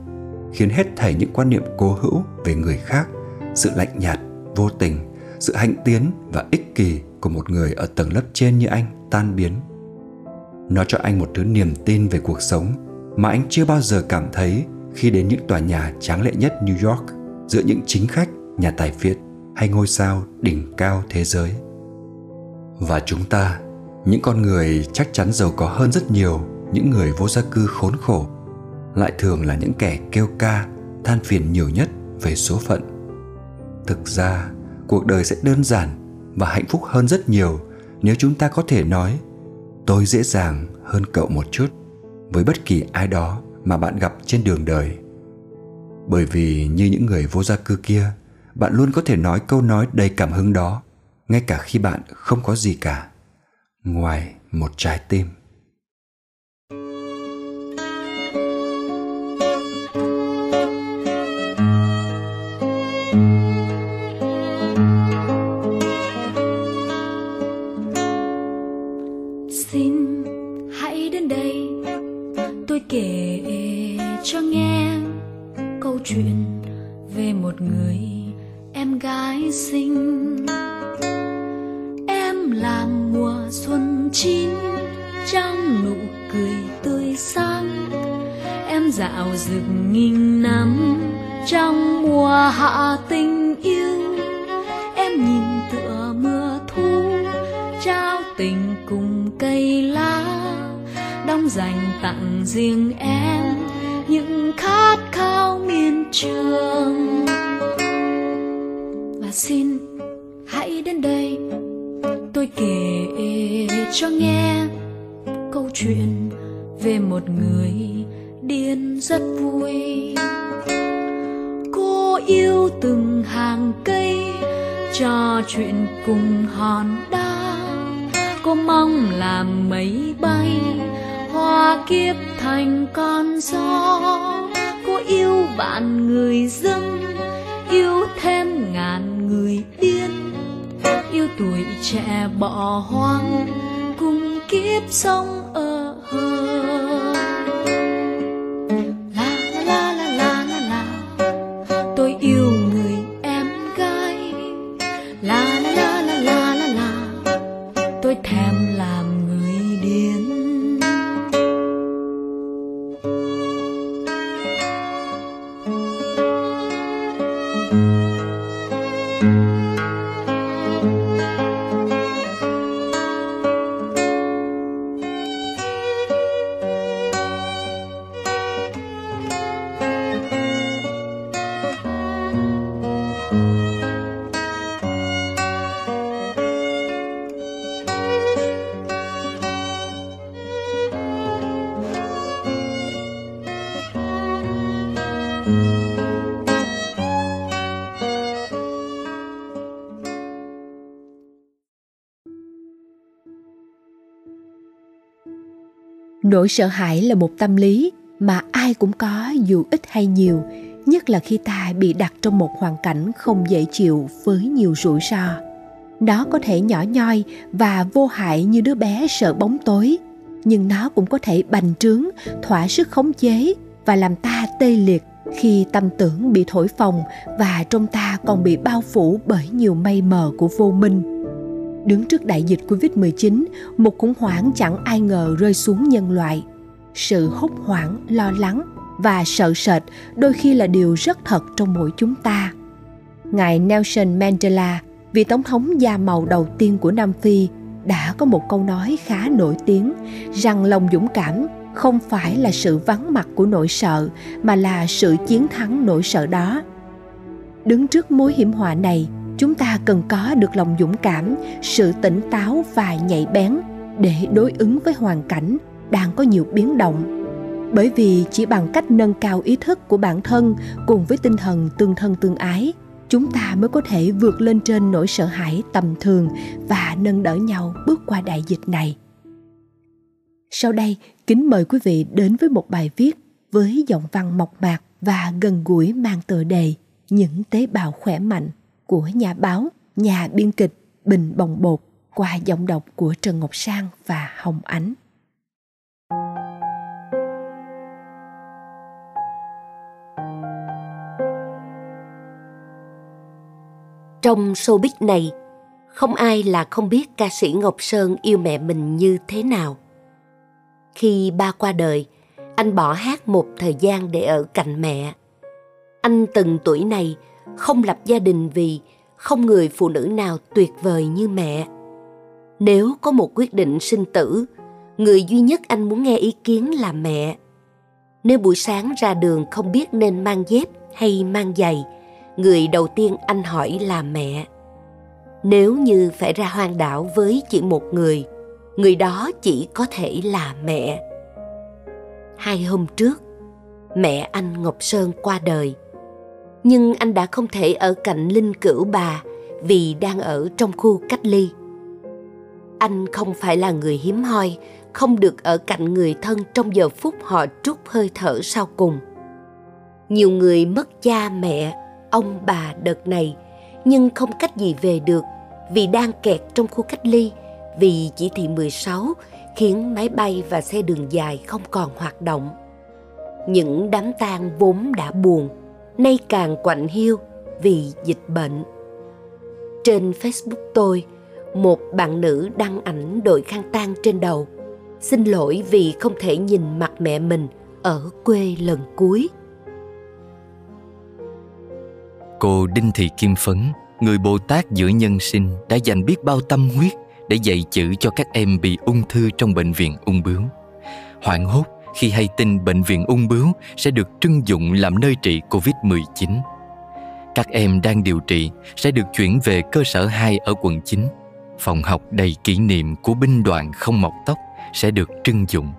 khiến hết thảy những quan niệm cố hữu về người khác, sự lạnh nhạt, vô tình, sự hạnh tiến và ích kỷ của một người ở tầng lớp trên như anh tan biến nó cho anh một thứ niềm tin về cuộc sống mà anh chưa bao giờ cảm thấy khi đến những tòa nhà tráng lệ nhất New York giữa những chính khách, nhà tài phiệt hay ngôi sao đỉnh cao thế giới. Và chúng ta, những con người chắc chắn giàu có hơn rất nhiều những người vô gia cư khốn khổ, lại thường là những kẻ kêu ca, than phiền nhiều nhất về số phận. Thực ra, cuộc đời sẽ đơn giản và hạnh phúc hơn rất nhiều nếu chúng ta có thể nói tôi dễ dàng hơn cậu một chút với bất kỳ ai đó mà bạn gặp trên đường đời bởi vì như những người vô gia cư kia bạn luôn có thể nói câu nói đầy cảm hứng đó ngay cả khi bạn không có gì cả ngoài một trái tim. Xin hãy đến đây, tôi kể cho nghe câu chuyện về một người em gái xinh. Rực nghìn năm trong mùa hạ tình yêu. Em nhìn tựa mưa thu trao tình cùng cây lá đong dành tặng riêng em những khát khao miên trường. Và xin hãy đến đây, tôi kể cho nghe câu chuyện về một người điên rất vui. Cô yêu từng hàng cây, trò chuyện cùng hòn đá. Cô mong làm mây bay, hoa kiếp thành con gió. Cô yêu bạn người dân, yêu thêm ngàn người điên yêu tuổi trẻ bỏ hoang, cùng kiếp sống ở hờ. Nỗi sợ hãi là một tâm lý mà ai cũng có, dù ít hay nhiều, nhất là khi ta bị đặt trong một hoàn cảnh không dễ chịu với nhiều rủi ro. Nó có thể nhỏ nhoi và vô hại như đứa bé sợ bóng tối, nhưng nó cũng có thể bành trướng, thỏa sức khống chế và làm ta tê liệt khi tâm tưởng bị thổi phồng và trong ta còn bị bao phủ bởi nhiều mây mờ của vô minh. Đứng trước đại dịch Covid-19, một khủng hoảng chẳng ai ngờ rơi xuống nhân loại. Sự hốt hoảng, lo lắng và sợ sệt đôi khi là điều rất thật trong mỗi chúng ta. Ngài Nelson Mandela, vị tổng thống da màu đầu tiên của Nam Phi, đã có một câu nói khá nổi tiếng rằng lòng dũng cảm không phải là sự vắng mặt của nỗi sợ mà là sự chiến thắng nỗi sợ đó đứng trước mối hiểm họa này chúng ta cần có được lòng dũng cảm, sự tỉnh táo và nhạy bén để đối ứng với hoàn cảnh đang có nhiều biến động. Bởi vì chỉ bằng cách nâng cao ý thức của bản thân cùng với tinh thần tương thân tương ái, chúng ta mới có thể vượt lên trên nỗi sợ hãi tầm thường và nâng đỡ nhau bước qua đại dịch này. Sau đây, kính mời quý vị đến với một bài viết với giọng văn mộc mạc và gần gũi mang tựa đề những tế bào khỏe mạnh của nhà báo, nhà biên kịch Bình Bồng Bột qua giọng đọc của Trần Ngọc Sang và Hồng Ánh. Trong showbiz này, không ai là không biết ca sĩ Ngọc Sơn yêu mẹ mình như thế nào. Khi ba qua đời, anh bỏ hát một thời gian để ở cạnh mẹ. Anh từng tuổi này không lập gia đình vì không người phụ nữ nào tuyệt vời như mẹ. Nếu có một quyết định sinh tử, người duy nhất anh muốn nghe ý kiến là mẹ. Nếu buổi sáng ra đường không biết nên mang dép hay mang giày, người đầu tiên anh hỏi là mẹ. Nếu như phải ra hoang đảo với chỉ một người người đó chỉ có thể là mẹ. Hai hôm trước, mẹ anh ngọc sơn qua đời nhưng anh đã không thể ở cạnh linh cữu bà vì đang ở trong khu cách ly. Anh không phải là người hiếm hoi, không được ở cạnh người thân trong giờ phút họ trút hơi thở sau cùng. Nhiều người mất cha mẹ, ông bà đợt này, nhưng không cách gì về được vì đang kẹt trong khu cách ly, vì chỉ thị 16 khiến máy bay và xe đường dài không còn hoạt động. Những đám tang vốn đã buồn nay càng quạnh hiu vì dịch bệnh. Trên Facebook tôi, một bạn nữ đăng ảnh đội khăn tang trên đầu. Xin lỗi vì không thể nhìn mặt mẹ mình ở quê lần cuối. Cô Đinh Thị Kim Phấn, người Bồ Tát giữa nhân sinh đã dành biết bao tâm huyết để dạy chữ cho các em bị ung thư trong bệnh viện ung bướu. Hoảng hốt khi hay tin bệnh viện ung bướu sẽ được trưng dụng làm nơi trị Covid-19. Các em đang điều trị sẽ được chuyển về cơ sở 2 ở quận 9. Phòng học đầy kỷ niệm của binh đoàn không mọc tóc sẽ được trưng dụng.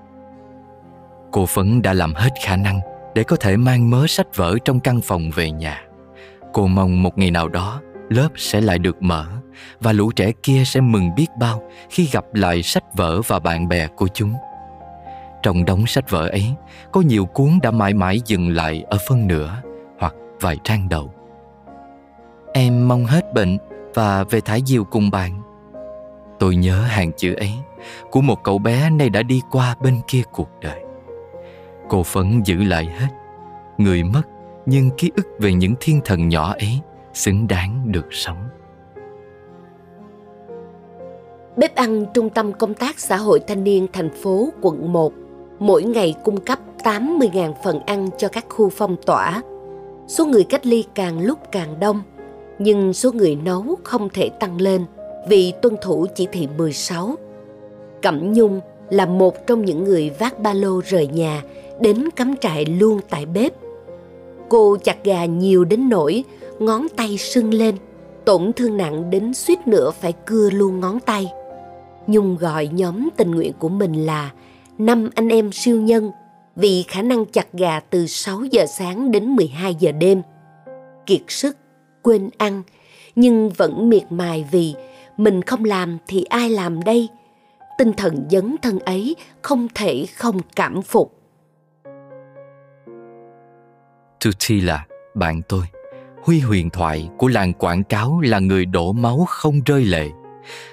Cô Phấn đã làm hết khả năng để có thể mang mớ sách vở trong căn phòng về nhà. Cô mong một ngày nào đó, lớp sẽ lại được mở và lũ trẻ kia sẽ mừng biết bao khi gặp lại sách vở và bạn bè của chúng. Trong đống sách vở ấy, có nhiều cuốn đã mãi mãi dừng lại ở phân nửa hoặc vài trang đầu. Em mong hết bệnh và về Thái Diều cùng bạn. Tôi nhớ hàng chữ ấy của một cậu bé nay đã đi qua bên kia cuộc đời. Cô phấn giữ lại hết. Người mất nhưng ký ức về những thiên thần nhỏ ấy xứng đáng được sống. Bếp ăn Trung tâm Công tác Xã hội Thanh niên thành phố quận 1 mỗi ngày cung cấp 80.000 phần ăn cho các khu phong tỏa. Số người cách ly càng lúc càng đông, nhưng số người nấu không thể tăng lên vì tuân thủ chỉ thị 16. Cẩm Nhung là một trong những người vác ba lô rời nhà đến cắm trại luôn tại bếp. Cô chặt gà nhiều đến nỗi ngón tay sưng lên, tổn thương nặng đến suýt nữa phải cưa luôn ngón tay. Nhung gọi nhóm tình nguyện của mình là năm anh em siêu nhân vì khả năng chặt gà từ 6 giờ sáng đến 12 giờ đêm. Kiệt sức, quên ăn, nhưng vẫn miệt mài vì mình không làm thì ai làm đây? Tinh thần dấn thân ấy không thể không cảm phục. Tutila, bạn tôi, Huy huyền thoại của làng quảng cáo là người đổ máu không rơi lệ.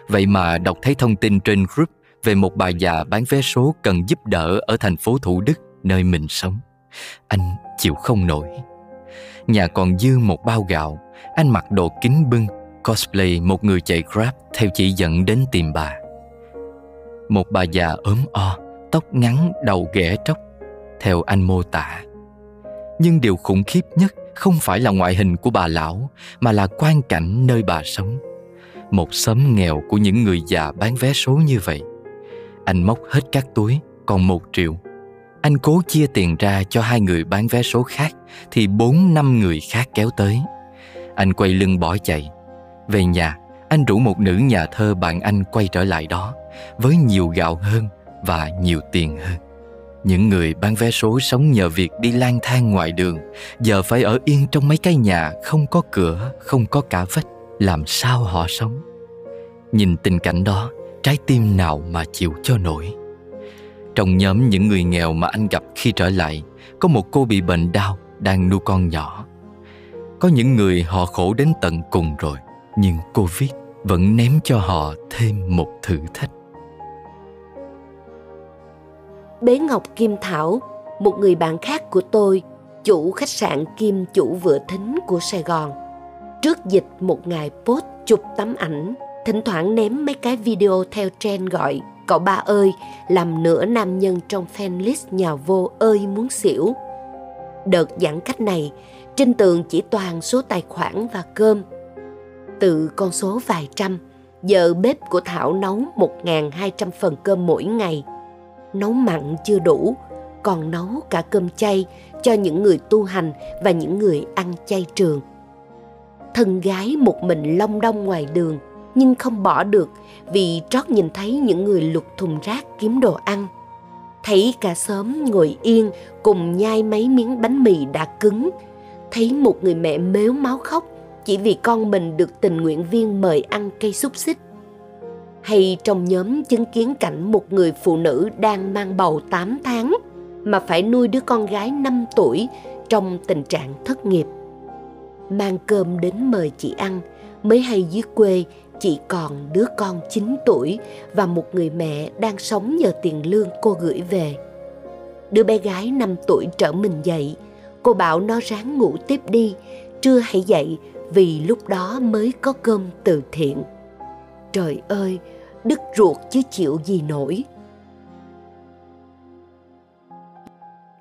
Vậy mà đọc thấy thông tin trên group về một bà già bán vé số cần giúp đỡ ở thành phố Thủ Đức nơi mình sống. Anh chịu không nổi. Nhà còn dư một bao gạo, anh mặc đồ kính bưng, cosplay một người chạy Grab theo chỉ dẫn đến tìm bà. Một bà già ốm o, tóc ngắn, đầu ghẻ tróc, theo anh mô tả. Nhưng điều khủng khiếp nhất không phải là ngoại hình của bà lão mà là quan cảnh nơi bà sống. Một xóm nghèo của những người già bán vé số như vậy. Anh móc hết các túi, còn một triệu. Anh cố chia tiền ra cho hai người bán vé số khác thì bốn năm người khác kéo tới. Anh quay lưng bỏ chạy. Về nhà, anh rủ một nữ nhà thơ bạn anh quay trở lại đó với nhiều gạo hơn và nhiều tiền hơn. Những người bán vé số sống nhờ việc đi lang thang ngoài đường Giờ phải ở yên trong mấy cái nhà không có cửa, không có cả vách Làm sao họ sống Nhìn tình cảnh đó, trái tim nào mà chịu cho nổi. Trong nhóm những người nghèo mà anh gặp khi trở lại Có một cô bị bệnh đau, đang nuôi con nhỏ. Có những người họ khổ đến tận cùng rồi Nhưng Covid vẫn ném cho họ thêm một thử thách. Bế Ngọc Kim Thảo, một người bạn khác của tôi, chủ khách sạn Kim chủ vựa thính của Sài Gòn. Trước dịch một ngày post chụp tấm ảnh, thỉnh thoảng ném mấy cái video theo trend gọi cậu ba ơi làm nửa nam nhân trong fan list nhà vô ơi muốn xỉu. Đợt giãn cách này, trên tường chỉ toàn số tài khoản và cơm. Từ con số vài trăm, giờ bếp của Thảo nấu 1.200 phần cơm mỗi ngày – nấu mặn chưa đủ còn nấu cả cơm chay cho những người tu hành và những người ăn chay trường thân gái một mình long đong ngoài đường nhưng không bỏ được vì trót nhìn thấy những người lục thùng rác kiếm đồ ăn. Thấy cả xóm ngồi yên cùng nhai mấy miếng bánh mì đã cứng. Thấy một người mẹ mếu máu khóc chỉ vì con mình được tình nguyện viên mời ăn cây xúc xích. Hay trong nhóm chứng kiến cảnh một người phụ nữ đang mang bầu 8 tháng mà phải nuôi đứa con gái 5 tuổi trong tình trạng thất nghiệp. Mang cơm đến mời chị ăn, mới hay dưới quê chị còn đứa con 9 tuổi và một người mẹ đang sống nhờ tiền lương cô gửi về. Đứa bé gái 5 tuổi trở mình dậy, cô bảo nó ráng ngủ tiếp đi, trưa hãy dậy vì lúc đó mới có cơm từ thiện. Trời ơi, đứt ruột chứ chịu gì nổi.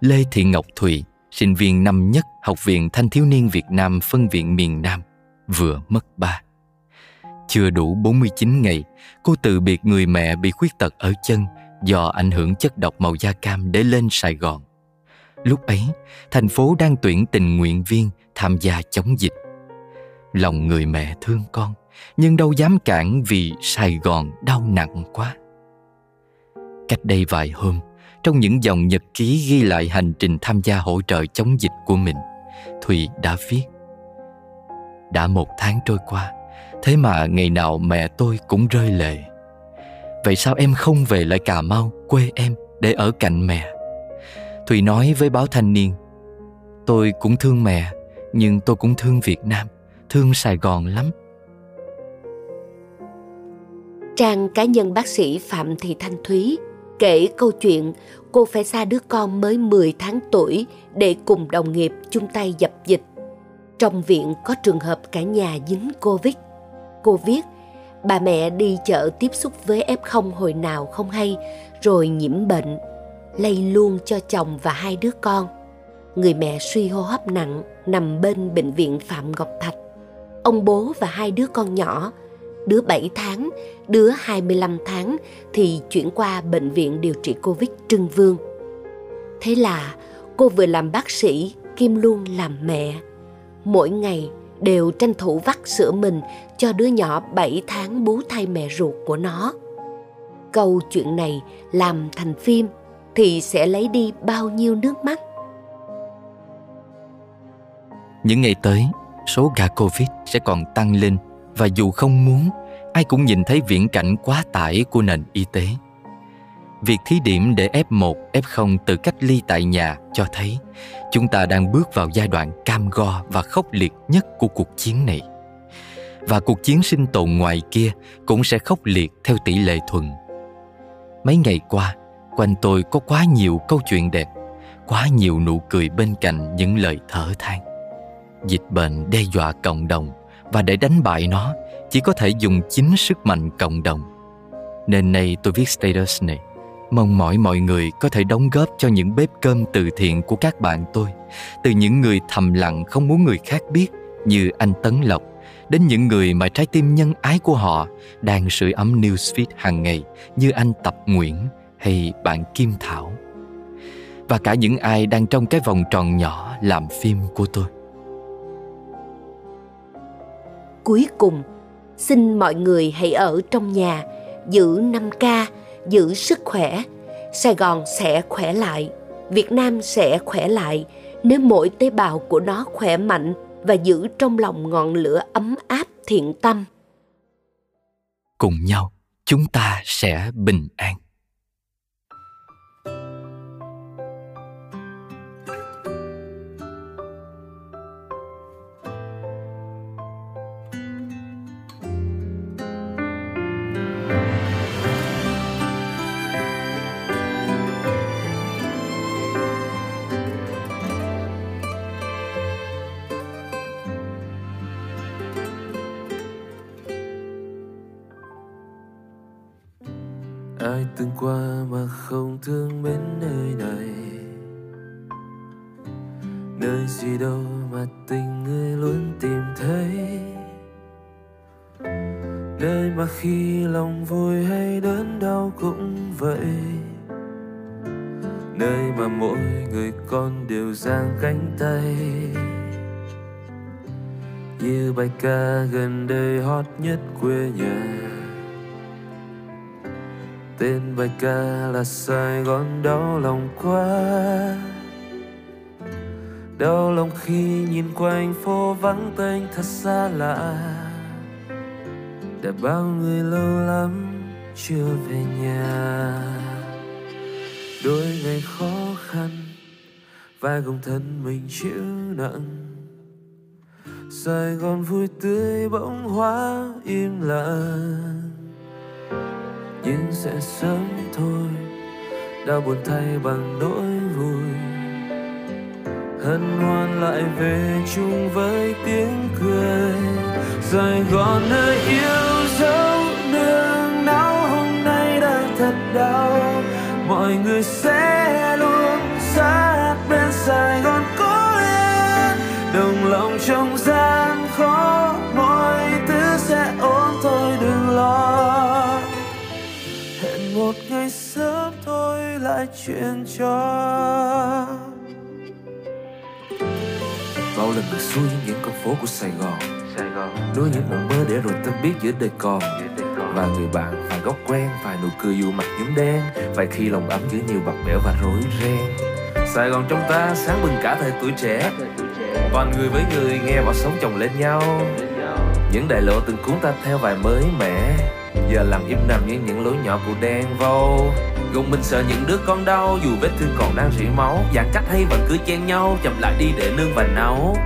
Lê Thị Ngọc Thùy, sinh viên năm nhất Học viện Thanh thiếu niên Việt Nam phân viện miền Nam, vừa mất ba. Chưa đủ 49 ngày, cô từ biệt người mẹ bị khuyết tật ở chân do ảnh hưởng chất độc màu da cam để lên Sài Gòn. Lúc ấy, thành phố đang tuyển tình nguyện viên tham gia chống dịch. Lòng người mẹ thương con, nhưng đâu dám cản vì Sài Gòn đau nặng quá. Cách đây vài hôm, trong những dòng nhật ký ghi lại hành trình tham gia hỗ trợ chống dịch của mình, Thùy đã viết Đã một tháng trôi qua, thế mà ngày nào mẹ tôi cũng rơi lệ. Vậy sao em không về lại Cà Mau, quê em, để ở cạnh mẹ? Thùy nói với báo thanh niên Tôi cũng thương mẹ, nhưng tôi cũng thương Việt Nam, thương Sài Gòn lắm. Trang cá nhân bác sĩ Phạm Thị Thanh Thúy kể câu chuyện cô phải xa đứa con mới 10 tháng tuổi để cùng đồng nghiệp chung tay dập dịch. Trong viện có trường hợp cả nhà dính Covid. Cô viết, bà mẹ đi chợ tiếp xúc với F0 hồi nào không hay, rồi nhiễm bệnh, lây luôn cho chồng và hai đứa con. Người mẹ suy hô hấp nặng nằm bên bệnh viện Phạm Ngọc Thạch. Ông bố và hai đứa con nhỏ đứa 7 tháng, đứa 25 tháng thì chuyển qua bệnh viện điều trị Covid Trưng Vương. Thế là cô vừa làm bác sĩ, Kim luôn làm mẹ. Mỗi ngày đều tranh thủ vắt sữa mình cho đứa nhỏ 7 tháng bú thay mẹ ruột của nó. Câu chuyện này làm thành phim thì sẽ lấy đi bao nhiêu nước mắt những ngày tới, số ca covid sẽ còn tăng lên và dù không muốn, ai cũng nhìn thấy viễn cảnh quá tải của nền y tế việc thí điểm để F1, F0 tự cách ly tại nhà cho thấy chúng ta đang bước vào giai đoạn cam go và khốc liệt nhất của cuộc chiến này. Và cuộc chiến sinh tồn ngoài kia cũng sẽ khốc liệt theo tỷ lệ thuần. Mấy ngày qua, quanh tôi có quá nhiều câu chuyện đẹp, quá nhiều nụ cười bên cạnh những lời thở than. Dịch bệnh đe dọa cộng đồng và để đánh bại nó chỉ có thể dùng chính sức mạnh cộng đồng. Nên nay tôi viết status này Mong mỏi mọi người có thể đóng góp cho những bếp cơm từ thiện của các bạn tôi. Từ những người thầm lặng không muốn người khác biết Như anh Tấn Lộc Đến những người mà trái tim nhân ái của họ Đang sưởi ấm newsfeed hàng ngày Như anh Tập Nguyễn hay bạn Kim Thảo. Và cả những ai đang trong cái vòng tròn nhỏ làm phim của tôi. Cuối cùng, xin mọi người hãy ở trong nhà, giữ 5K giữ sức khỏe. Sài gòn sẽ khỏe lại, việt nam sẽ khỏe lại nếu mỗi tế bào của nó khỏe mạnh và giữ trong lòng ngọn lửa ấm áp thiện tâm. Cùng nhau, chúng ta sẽ bình an. Ca gần đây hot nhất quê nhà. Tên bài ca là sài gòn, đau lòng quá. Đau lòng khi nhìn quanh phố vắng tênh thật xa lạ. Đã bao người lâu lắm chưa về nhà. Đôi ngày khó khăn, vai gồng thân mình chịu nặng sài gòn vui tươi bỗng hóa im lặng. Nhưng sẽ sớm thôi đau buồn thay bằng nỗi vui. Hân hoan lại về chung với tiếng cười. Sài gòn nơi yêu dấu nương náu hôm nay đã thật đau. Mọi người sẽ luôn sát bên sài gòn có đồng lòng trong gian khó mọi thứ sẽ ổn thôi đừng lo. Một ngày sớm thôi lại chuyện cho. Bao lần ngược xuôi những con phố của Sài Gòn nuôi những mộng mơ để rồi ta biết giữa đời còn. Và người bạn vài góc quen vài nụ cười dù mặt nhúm đen vài khi lòng ấm chứa nhiều bạc bẽo và rối ren. Sài Gòn trong ta sáng bừng cả thời tuổi trẻ Toàn người với người nghe vào sống chồng lên nhau. Những đại lộ từng cuốn ta theo vài mới mẻ. Giờ làm im nằm như những lối nhỏ của đen vâu. Gồng mình sợ những đứa con đau dù vết thương còn đang rỉ máu. Giãn cách hay vẫn cứ chen nhau chậm lại đi để nương và nấu.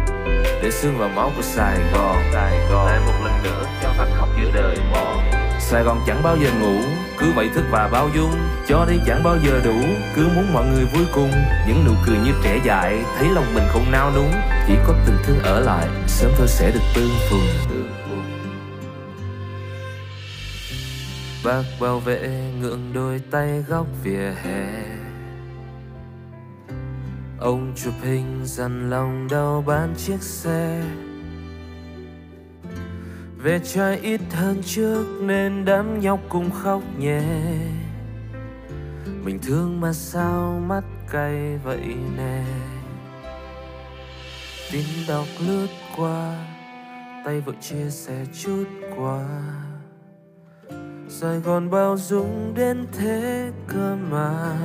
Để xương vào máu của Sài Gòn. Sài Gòn. Lại một lần nữa cho anh khóc giữa đời mòn Sài Gòn chẳng bao giờ ngủ Cứ vậy thức và bao dung. Cho đi chẳng bao giờ đủ Cứ muốn mọi người vui cùng. Những nụ cười như trẻ dại Thấy lòng mình không nao núng chỉ có tình thương ở lại, Sớm thôi sẽ được tương phùng. Bác bảo vệ ngượng đôi tay góc vỉa hè. Ông chụp hình dằn lòng đau bán chiếc xe. Về trai ít hơn trước nên đám nhóc cũng khóc nhẹ mình thương mà sao mắt cay vậy nè? Tin đọc lướt qua, tay vội chia sẻ chút qua Sài Gòn bao dung đến thế cơ mà.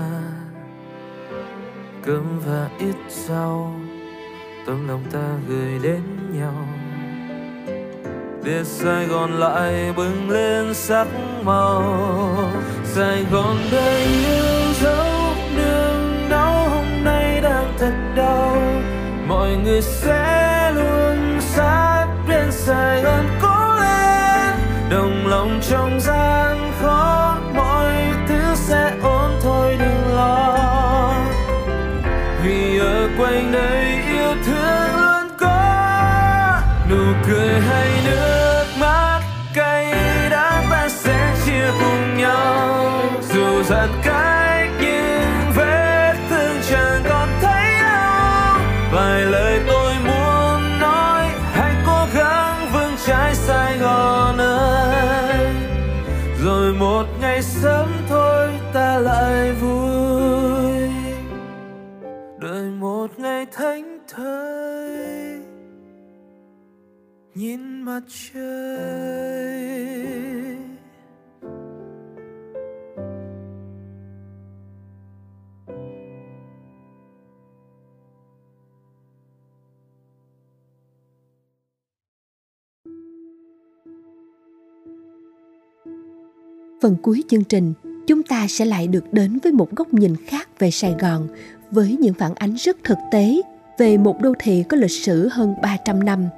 Cơm và ít rau, tấm lòng ta gửi đến nhau. Để Sài Gòn lại bừng lên sắc màu. Sài Gòn đầy yêu dấu đường đau hôm nay đang thật đau mọi người sẽ luôn sát bên Sài Gòn cố lên. Đồng lòng trong gian khó, mọi thứ sẽ ổn thôi, đừng lo. Vì ở quanh đây yêu thương luôn có. Nụ cười hay nước mắt cay đắng, ta sẽ chia cùng nhau. Dù giận cách mặt trời Phần cuối chương trình, chúng ta sẽ lại được đến với một góc nhìn khác về Sài Gòn với những phản ánh rất thực tế về một đô thị có lịch sử hơn 300 năm.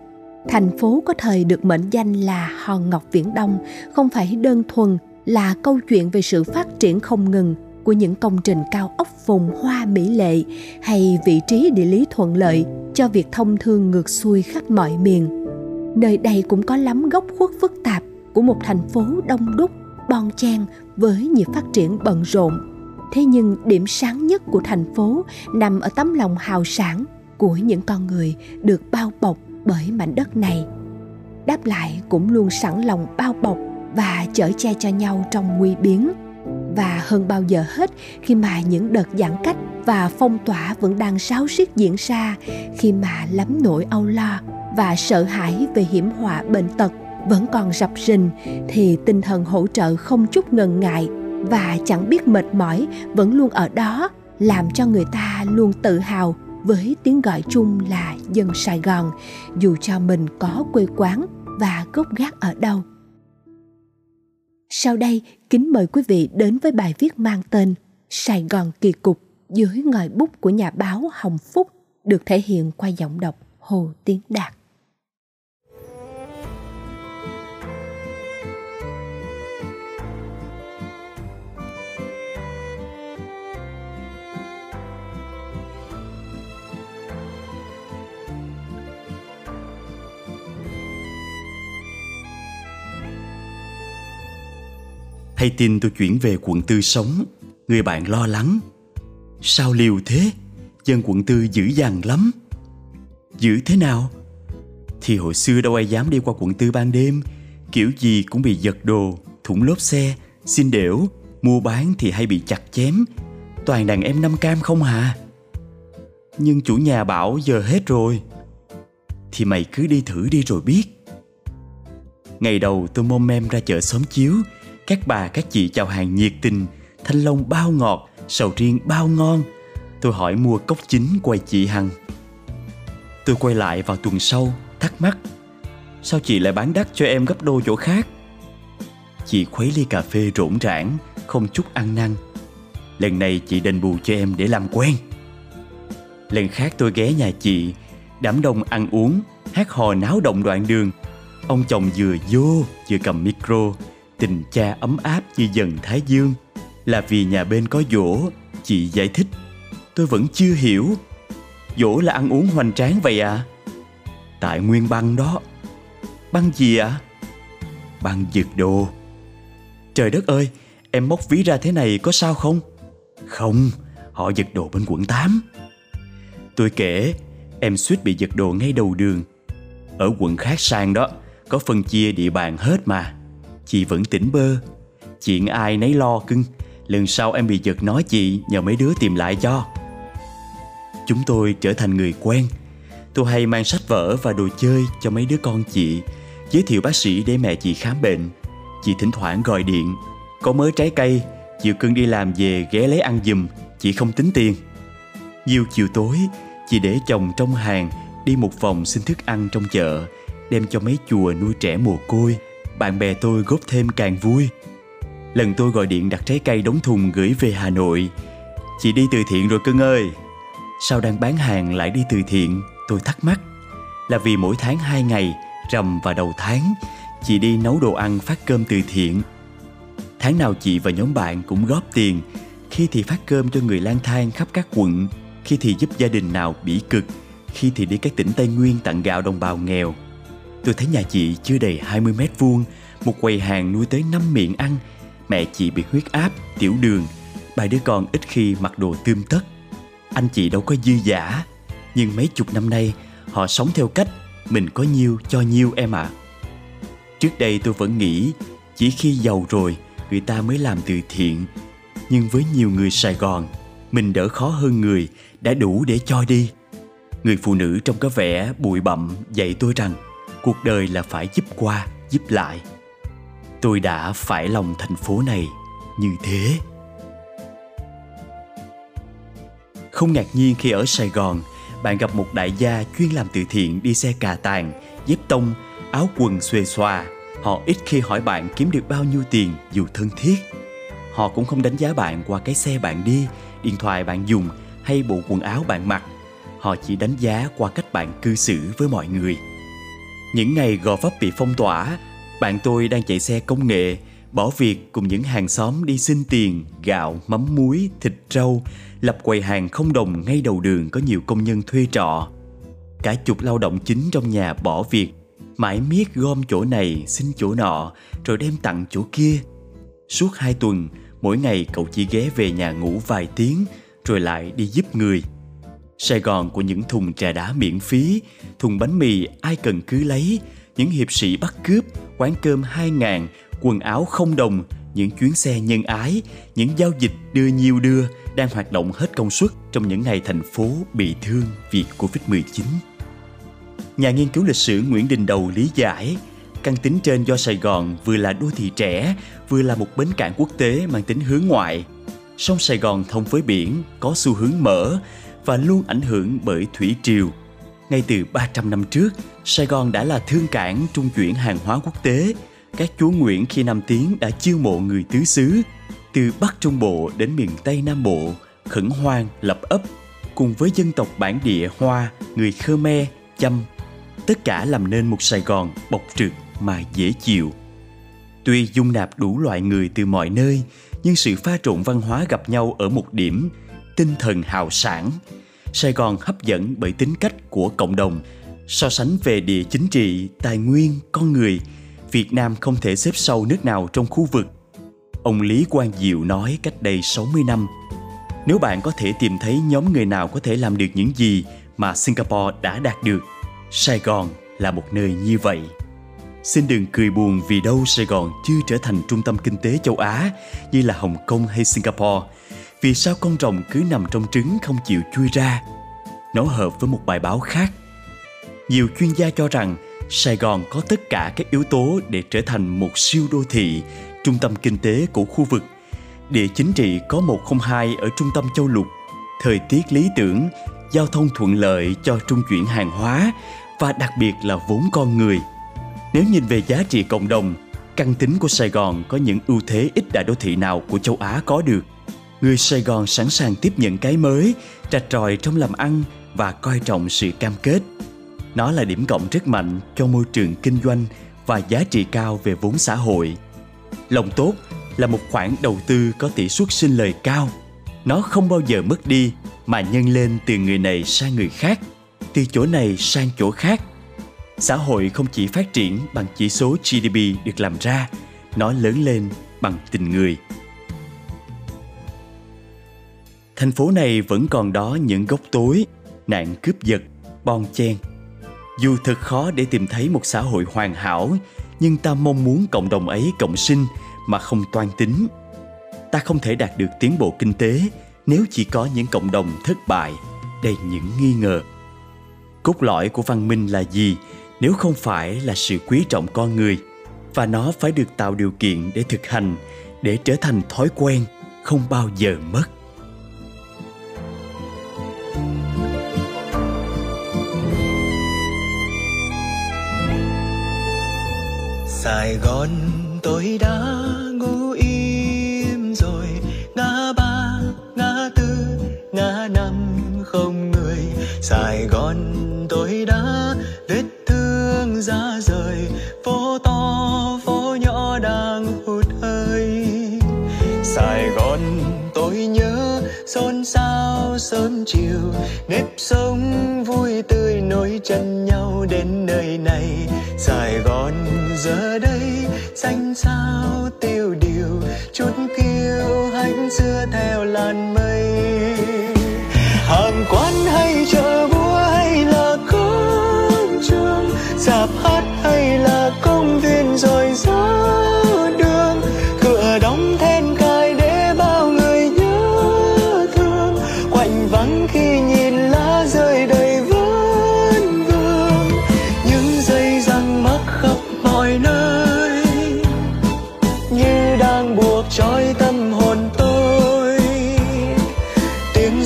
Thành phố có thời được mệnh danh là Hòn Ngọc Viễn Đông, không phải đơn thuần là câu chuyện về sự phát triển không ngừng của những công trình cao ốc vùng hoa mỹ lệ hay vị trí địa lý thuận lợi cho việc thông thương ngược xuôi khắp mọi miền. Nơi đây cũng có lắm góc khuất phức tạp của một thành phố đông đúc, bon chen với nhịp phát triển bận rộn. Thế nhưng điểm sáng nhất của thành phố nằm ở tấm lòng hào sản của những con người được bao bọc bởi mảnh đất này. Đáp lại cũng luôn sẵn lòng bao bọc và chở che cho nhau trong nguy biến. Và hơn bao giờ hết khi mà những đợt giãn cách và phong tỏa vẫn đang sáo xiết diễn ra, khi mà lắm nỗi âu lo và sợ hãi về hiểm họa bệnh tật vẫn còn rập rình thì tinh thần hỗ trợ không chút ngần ngại và chẳng biết mệt mỏi vẫn luôn ở đó làm cho người ta luôn tự hào với tiếng gọi chung là dân Sài Gòn dù cho mình có quê quán và gốc gác ở đâu. Sau đây, kính mời quý vị đến với bài viết mang tên Sài Gòn kỳ cục dưới ngòi bút của nhà báo Hồng Phúc được thể hiện qua giọng đọc Hồ Tiến Đạt. Hay tin tôi chuyển về quận tư sống? Người bạn lo lắng. Sao liều thế? Dân quận tư dữ dằn lắm. Dữ thế nào? Thì hồi xưa đâu ai dám đi qua quận tư ban đêm. Kiểu gì cũng bị giật đồ, Thủng lốp xe. Xin đểu, Mua bán thì hay bị chặt chém. Toàn đàn em năm cam không hà. Nhưng chủ nhà bảo giờ hết rồi. Thì mày cứ đi thử đi rồi biết. Ngày đầu tôi mong mem ra chợ xóm chiếu các bà, các chị chào hàng nhiệt tình, thanh long bao ngọt, sầu riêng bao ngon. Tôi hỏi mua cốc chính quay chị hằng. Tôi quay lại vào tuần sau, thắc mắc, sao chị lại bán đắt cho em gấp đôi chỗ khác? Chị khuấy ly cà phê rỗn rãng, không chút ăn năn. Lần này chị đền bù cho em để làm quen. Lần khác tôi ghé nhà chị, đám đông ăn uống, hát hò náo động đoạn đường. Ông chồng vừa vô, vừa cầm micro tình cha ấm áp như dần thái dương. Là vì nhà bên có dỗ, chị giải thích. Tôi vẫn chưa hiểu. Dỗ là ăn uống hoành tráng vậy à? Tại nguyên băng đó. Băng gì ạ? À? băng giật đồ. Trời đất ơi, em móc ví ra thế này có sao không? Không, họ giật đồ bên quận 8 tôi kể, em suýt bị giật đồ ngay đầu đường. Ở quận khác sang đó, có phân chia địa bàn hết mà chị vẫn tỉnh bơ. Chuyện ai nấy lo cưng. Lần sau em bị giật nói chị nhờ mấy đứa tìm lại cho. Chúng tôi trở thành người quen. Tôi hay mang sách vở và đồ chơi cho mấy đứa con chị giới thiệu bác sĩ để mẹ chị khám bệnh. Chị thỉnh thoảng gọi điện. Có mớ trái cây chịu cưng đi làm về ghé lấy ăn giùm chị không tính tiền. Nhiều chiều tối, chị để chồng trong hàng đi một vòng xin thức ăn trong chợ, đem cho mấy chùa nuôi trẻ mồ côi. Bạn bè tôi góp thêm càng vui. Lần tôi gọi điện đặt trái cây đóng thùng gửi về Hà Nội. Chị đi từ thiện rồi cưng ơi. Sao đang bán hàng lại đi từ thiện? Tôi thắc mắc. Là vì mỗi tháng hai ngày, rằm và đầu tháng, chị đi nấu đồ ăn phát cơm từ thiện. Tháng nào chị và nhóm bạn cũng góp tiền, khi thì phát cơm cho người lang thang khắp các quận, khi thì giúp gia đình nào bị cực, khi thì đi các tỉnh Tây Nguyên tặng gạo đồng bào nghèo. Tôi thấy nhà chị chưa đầy 20 mét vuông, một quầy hàng nuôi tới 5 miệng ăn. Mẹ chị bị huyết áp, tiểu đường, ba đứa con ít khi mặc đồ tươm tất. Anh chị đâu có dư giả, nhưng mấy chục năm nay họ sống theo cách mình có nhiêu cho nhiêu em ạ. À. Trước đây tôi vẫn nghĩ chỉ khi giàu rồi người ta mới làm từ thiện. Nhưng với nhiều người Sài Gòn, mình đỡ khó hơn người đã đủ để cho đi. Người phụ nữ trong có vẻ bụi bặm dạy tôi rằng cuộc đời là phải giúp qua, giúp lại. Tôi đã phải lòng thành phố này như thế. Không ngạc nhiên khi ở Sài Gòn, bạn gặp một đại gia chuyên làm từ thiện đi xe cà tàng, dép tông, áo quần xuề xòa. Họ ít khi hỏi bạn kiếm được bao nhiêu tiền dù thân thiết. Họ cũng không đánh giá bạn qua cái xe bạn đi, điện thoại bạn dùng hay bộ quần áo bạn mặc. Họ chỉ đánh giá qua cách bạn cư xử với mọi người. Những ngày gò vấp bị phong tỏa, bạn tôi đang chạy xe công nghệ, bỏ việc cùng những hàng xóm đi xin tiền, gạo, mắm muối, thịt trâu, lập quầy hàng không đồng ngay đầu đường có nhiều công nhân thuê trọ. Cả chục lao động chính trong nhà bỏ việc, mãi miết gom chỗ này xin chỗ nọ rồi đem tặng chỗ kia. Suốt hai tuần, mỗi ngày cậu chỉ ghé về nhà ngủ vài tiếng rồi lại đi giúp người. Sài Gòn của những thùng trà đá miễn phí, thùng bánh mì ai cần cứ lấy, những hiệp sĩ bắt cướp, quán cơm hai ngàn, quần áo không đồng, những chuyến xe nhân ái, những giao dịch đưa nhiều đưa đang hoạt động hết công suất trong những ngày thành phố bị thương vì Covid-19. Nhà nghiên cứu lịch sử Nguyễn Đình Đầu lý giải, căn tính trên do Sài Gòn vừa là đô thị trẻ, vừa là một bến cảng quốc tế mang tính hướng ngoại. Sông Sài Gòn thông với biển, có xu hướng mở và luôn ảnh hưởng bởi thủy triều. Ngay từ 300 năm trước, Sài Gòn đã là thương cảng trung chuyển hàng hóa quốc tế. Các chúa Nguyễn khi Nam Tiến đã chiêu mộ người tứ xứ, từ Bắc Trung Bộ đến miền Tây Nam Bộ, khẩn hoang lập ấp, cùng với dân tộc bản địa Hoa, người Khmer, Chăm. Tất cả làm nên một Sài Gòn bộc trực mà dễ chịu. Tuy dung nạp đủ loại người từ mọi nơi, nhưng sự pha trộn văn hóa gặp nhau ở một điểm, tinh thần hào sản. Sài Gòn hấp dẫn bởi tính cách của cộng đồng, so sánh về địa chính trị, tài nguyên, con người, Việt Nam không thể xếp sau nước nào trong khu vực. Ông Lý Quang Diệu nói cách đây 60 năm, nếu bạn có thể tìm thấy nhóm người nào có thể làm được những gì mà Singapore đã đạt được, Sài Gòn là một nơi như vậy. Xin đừng cười buồn vì đâu Sài Gòn chưa trở thành trung tâm kinh tế châu Á như là Hồng Kông hay Singapore. Vì sao con rồng cứ nằm trong trứng không chịu chui ra? Nó hợp với một bài báo khác. Nhiều chuyên gia cho rằng Sài Gòn có tất cả các yếu tố để trở thành một siêu đô thị, trung tâm kinh tế của khu vực. Địa chính trị có 102 ở trung tâm châu lục, thời tiết lý tưởng, giao thông thuận lợi cho trung chuyển hàng hóa và đặc biệt là vốn con người – nếu nhìn về giá trị cộng đồng, căn tính của Sài Gòn có những ưu thế ít đại đô thị nào của châu Á có được. Người Sài Gòn sẵn sàng tiếp nhận cái mới, trạch tròi trong làm ăn và coi trọng sự cam kết. Nó là điểm cộng rất mạnh cho môi trường kinh doanh và giá trị cao về vốn xã hội. Lòng tốt là một khoản đầu tư có tỷ suất sinh lời cao. Nó không bao giờ mất đi mà nhân lên từ người này sang người khác, từ chỗ này sang chỗ khác xã hội không chỉ phát triển bằng chỉ số gdp được làm ra nó lớn lên bằng tình người thành phố này vẫn còn đó những góc tối, nạn cướp giật, bon chen. Dù thật khó để tìm thấy một xã hội hoàn hảo, nhưng ta mong muốn cộng đồng ấy cộng sinh mà không toan tính. Ta không thể đạt được tiến bộ kinh tế nếu chỉ có những cộng đồng thất bại, đầy những nghi ngờ. Cốt lõi của văn minh là gì nếu không phải là sự quý trọng con người? Và nó phải được tạo điều kiện để thực hành, để trở thành thói quen không bao giờ mất. Sài Gòn, tôi đã ngủ im rồi. Ngã ba, ngã tư, ngã năm không người. Sài Gòn, tôi đã vết thương ra rời. Phố to, phố nhỏ đang hụt hơi. Sài Gòn nỗi nhớ xôn xao sớm chiều, nếp sống vui tươi nối chân nhau đến nơi này. Sài Gòn giờ đây xanh sao tiêu điều, chút kiêu hãnh xưa theo làn mây.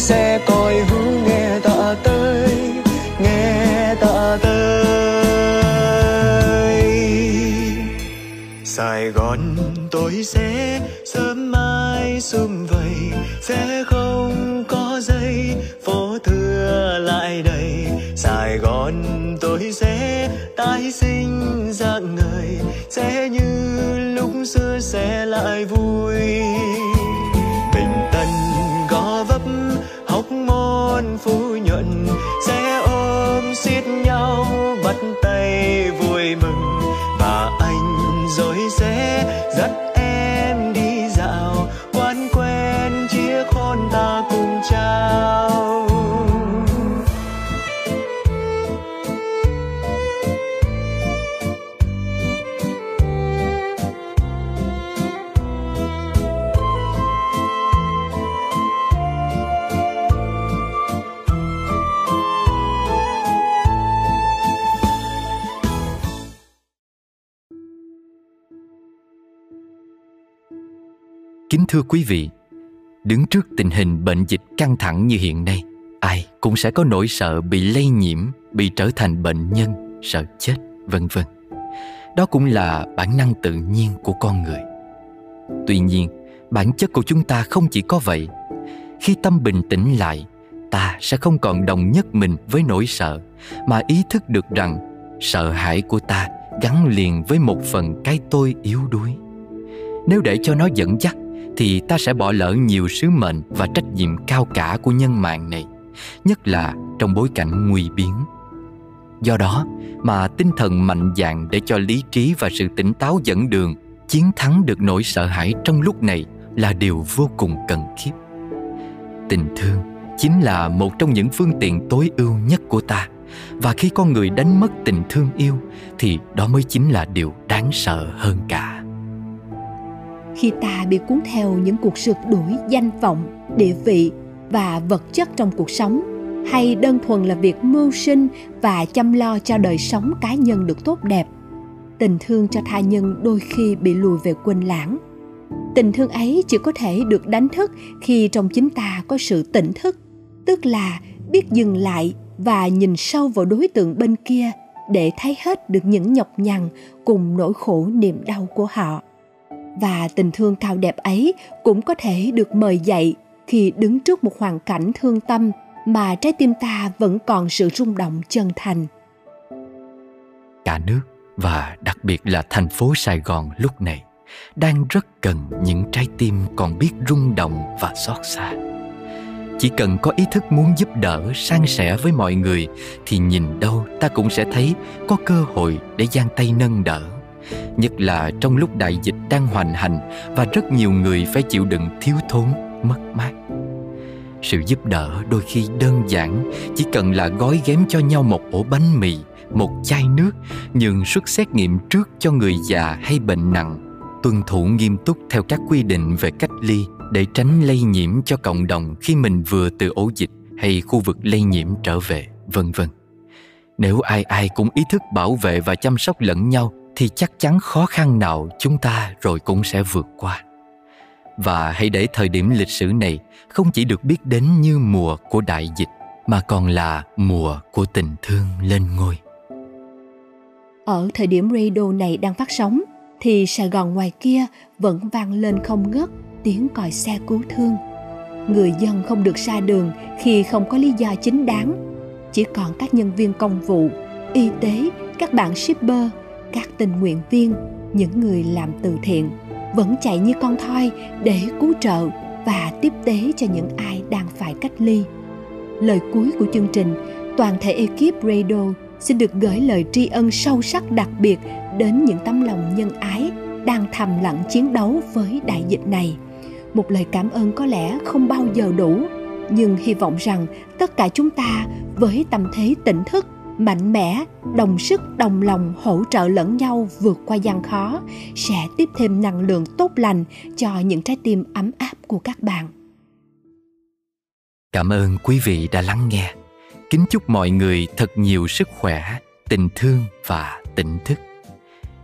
Sẽ coi hướng nghe tạ tới nghe tạ tới Sài Gòn tôi sẽ sớm mai sum vầy, sẽ không có giây phố thưa lại đầy. Sài Gòn tôi sẽ tái sinh dạng người, sẽ như lúc xưa sẽ lại vui. Bình tân có vấp con môn phú nhuận Kính thưa quý vị, đứng trước tình hình bệnh dịch căng thẳng như hiện nay, ai cũng sẽ có nỗi sợ bị lây nhiễm, bị trở thành bệnh nhân, sợ chết, vân vân. Đó cũng là bản năng tự nhiên của con người. Tuy nhiên, bản chất của chúng ta không chỉ có vậy. Khi tâm bình tĩnh lại, ta sẽ không còn đồng nhất mình với nỗi sợ, mà ý thức được rằng sợ hãi của ta gắn liền với một phần cái tôi yếu đuối. Nếu để cho nó dẫn dắt thì ta sẽ bỏ lỡ nhiều sứ mệnh và trách nhiệm cao cả của nhân mạng này, nhất là trong bối cảnh nguy biến. Do đó mà tinh thần mạnh dạn để cho lý trí và sự tỉnh táo dẫn đường chiến thắng được nỗi sợ hãi trong lúc này là điều vô cùng cần thiết. Tình thương chính là một trong những phương tiện tối ưu nhất của ta và khi con người đánh mất tình thương yêu thì đó mới chính là điều đáng sợ hơn cả khi ta bị cuốn theo những cuộc sượt đuổi, danh vọng, địa vị và vật chất trong cuộc sống, hay đơn thuần là việc mưu sinh và chăm lo cho đời sống cá nhân được tốt đẹp. Tình thương cho tha nhân đôi khi bị lùi về quên lãng. Tình thương ấy chỉ có thể được đánh thức khi trong chính ta có sự tỉnh thức, tức là biết dừng lại và nhìn sâu vào đối tượng bên kia để thấy hết được những nhọc nhằn cùng nỗi khổ niềm đau của họ và tình thương cao đẹp ấy cũng có thể được mời dậy khi đứng trước một hoàn cảnh thương tâm mà trái tim ta vẫn còn sự rung động chân thành. Cả nước, và đặc biệt là thành phố sài gòn lúc này, đang rất cần những trái tim còn biết rung động và xót xa. Chỉ cần có ý thức muốn giúp đỡ, san sẻ với mọi người, thì nhìn đâu ta cũng sẽ thấy có cơ hội để giang tay nâng đỡ nhất là trong lúc đại dịch đang hoành hành và rất nhiều người phải chịu đựng thiếu thốn, mất mát. Sự giúp đỡ đôi khi đơn giản, chỉ cần là gói ghém cho nhau một ổ bánh mì, một chai nước, nhường suất xét nghiệm trước cho người già hay bệnh nặng, tuân thủ nghiêm túc theo các quy định về cách ly để tránh lây nhiễm cho cộng đồng khi mình vừa từ ổ dịch hay khu vực lây nhiễm trở về, vân vân. Nếu ai ai cũng ý thức bảo vệ và chăm sóc lẫn nhau thì chắc chắn khó khăn nào chúng ta rồi cũng sẽ vượt qua và hãy để thời điểm lịch sử này không chỉ được biết đến như mùa của đại dịch mà còn là mùa của tình thương lên ngôi ở thời điểm radio này đang phát sóng thì Sài Gòn ngoài kia vẫn vang lên không ngớt tiếng còi xe cứu thương. Người dân không được ra đường khi không có lý do chính đáng. Chỉ còn các nhân viên công vụ, y tế, các bạn shipper, các tình nguyện viên, những người làm từ thiện vẫn chạy như con thoi để cứu trợ và tiếp tế cho những ai đang phải cách ly. Lời cuối của chương trình, toàn thể ekip Radio xin được gửi lời tri ân sâu sắc đặc biệt đến những tấm lòng nhân ái đang thầm lặng chiến đấu với đại dịch này. Một lời cảm ơn có lẽ không bao giờ đủ, nhưng hy vọng rằng tất cả chúng ta với tâm thế tỉnh thức mạnh mẽ, đồng sức, đồng lòng hỗ trợ lẫn nhau vượt qua gian khó, sẽ tiếp thêm năng lượng tốt lành cho những trái tim ấm áp của các bạn. Cảm ơn quý vị đã lắng nghe. Kính chúc mọi người thật nhiều sức khỏe, tình thương và tỉnh thức.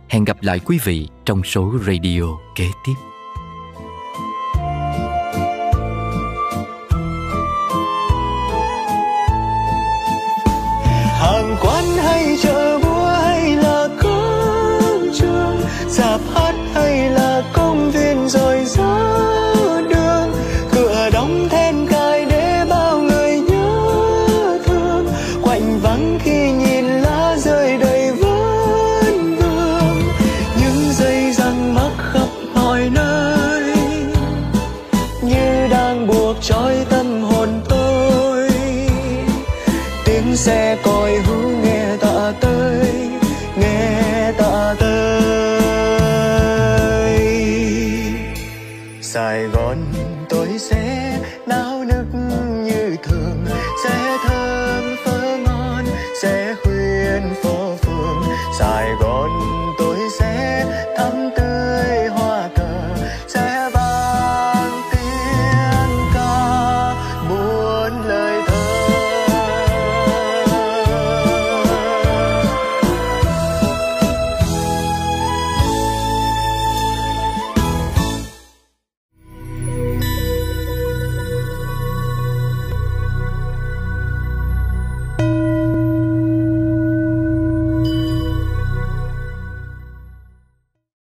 Hẹn gặp lại quý vị trong số radio kế tiếp.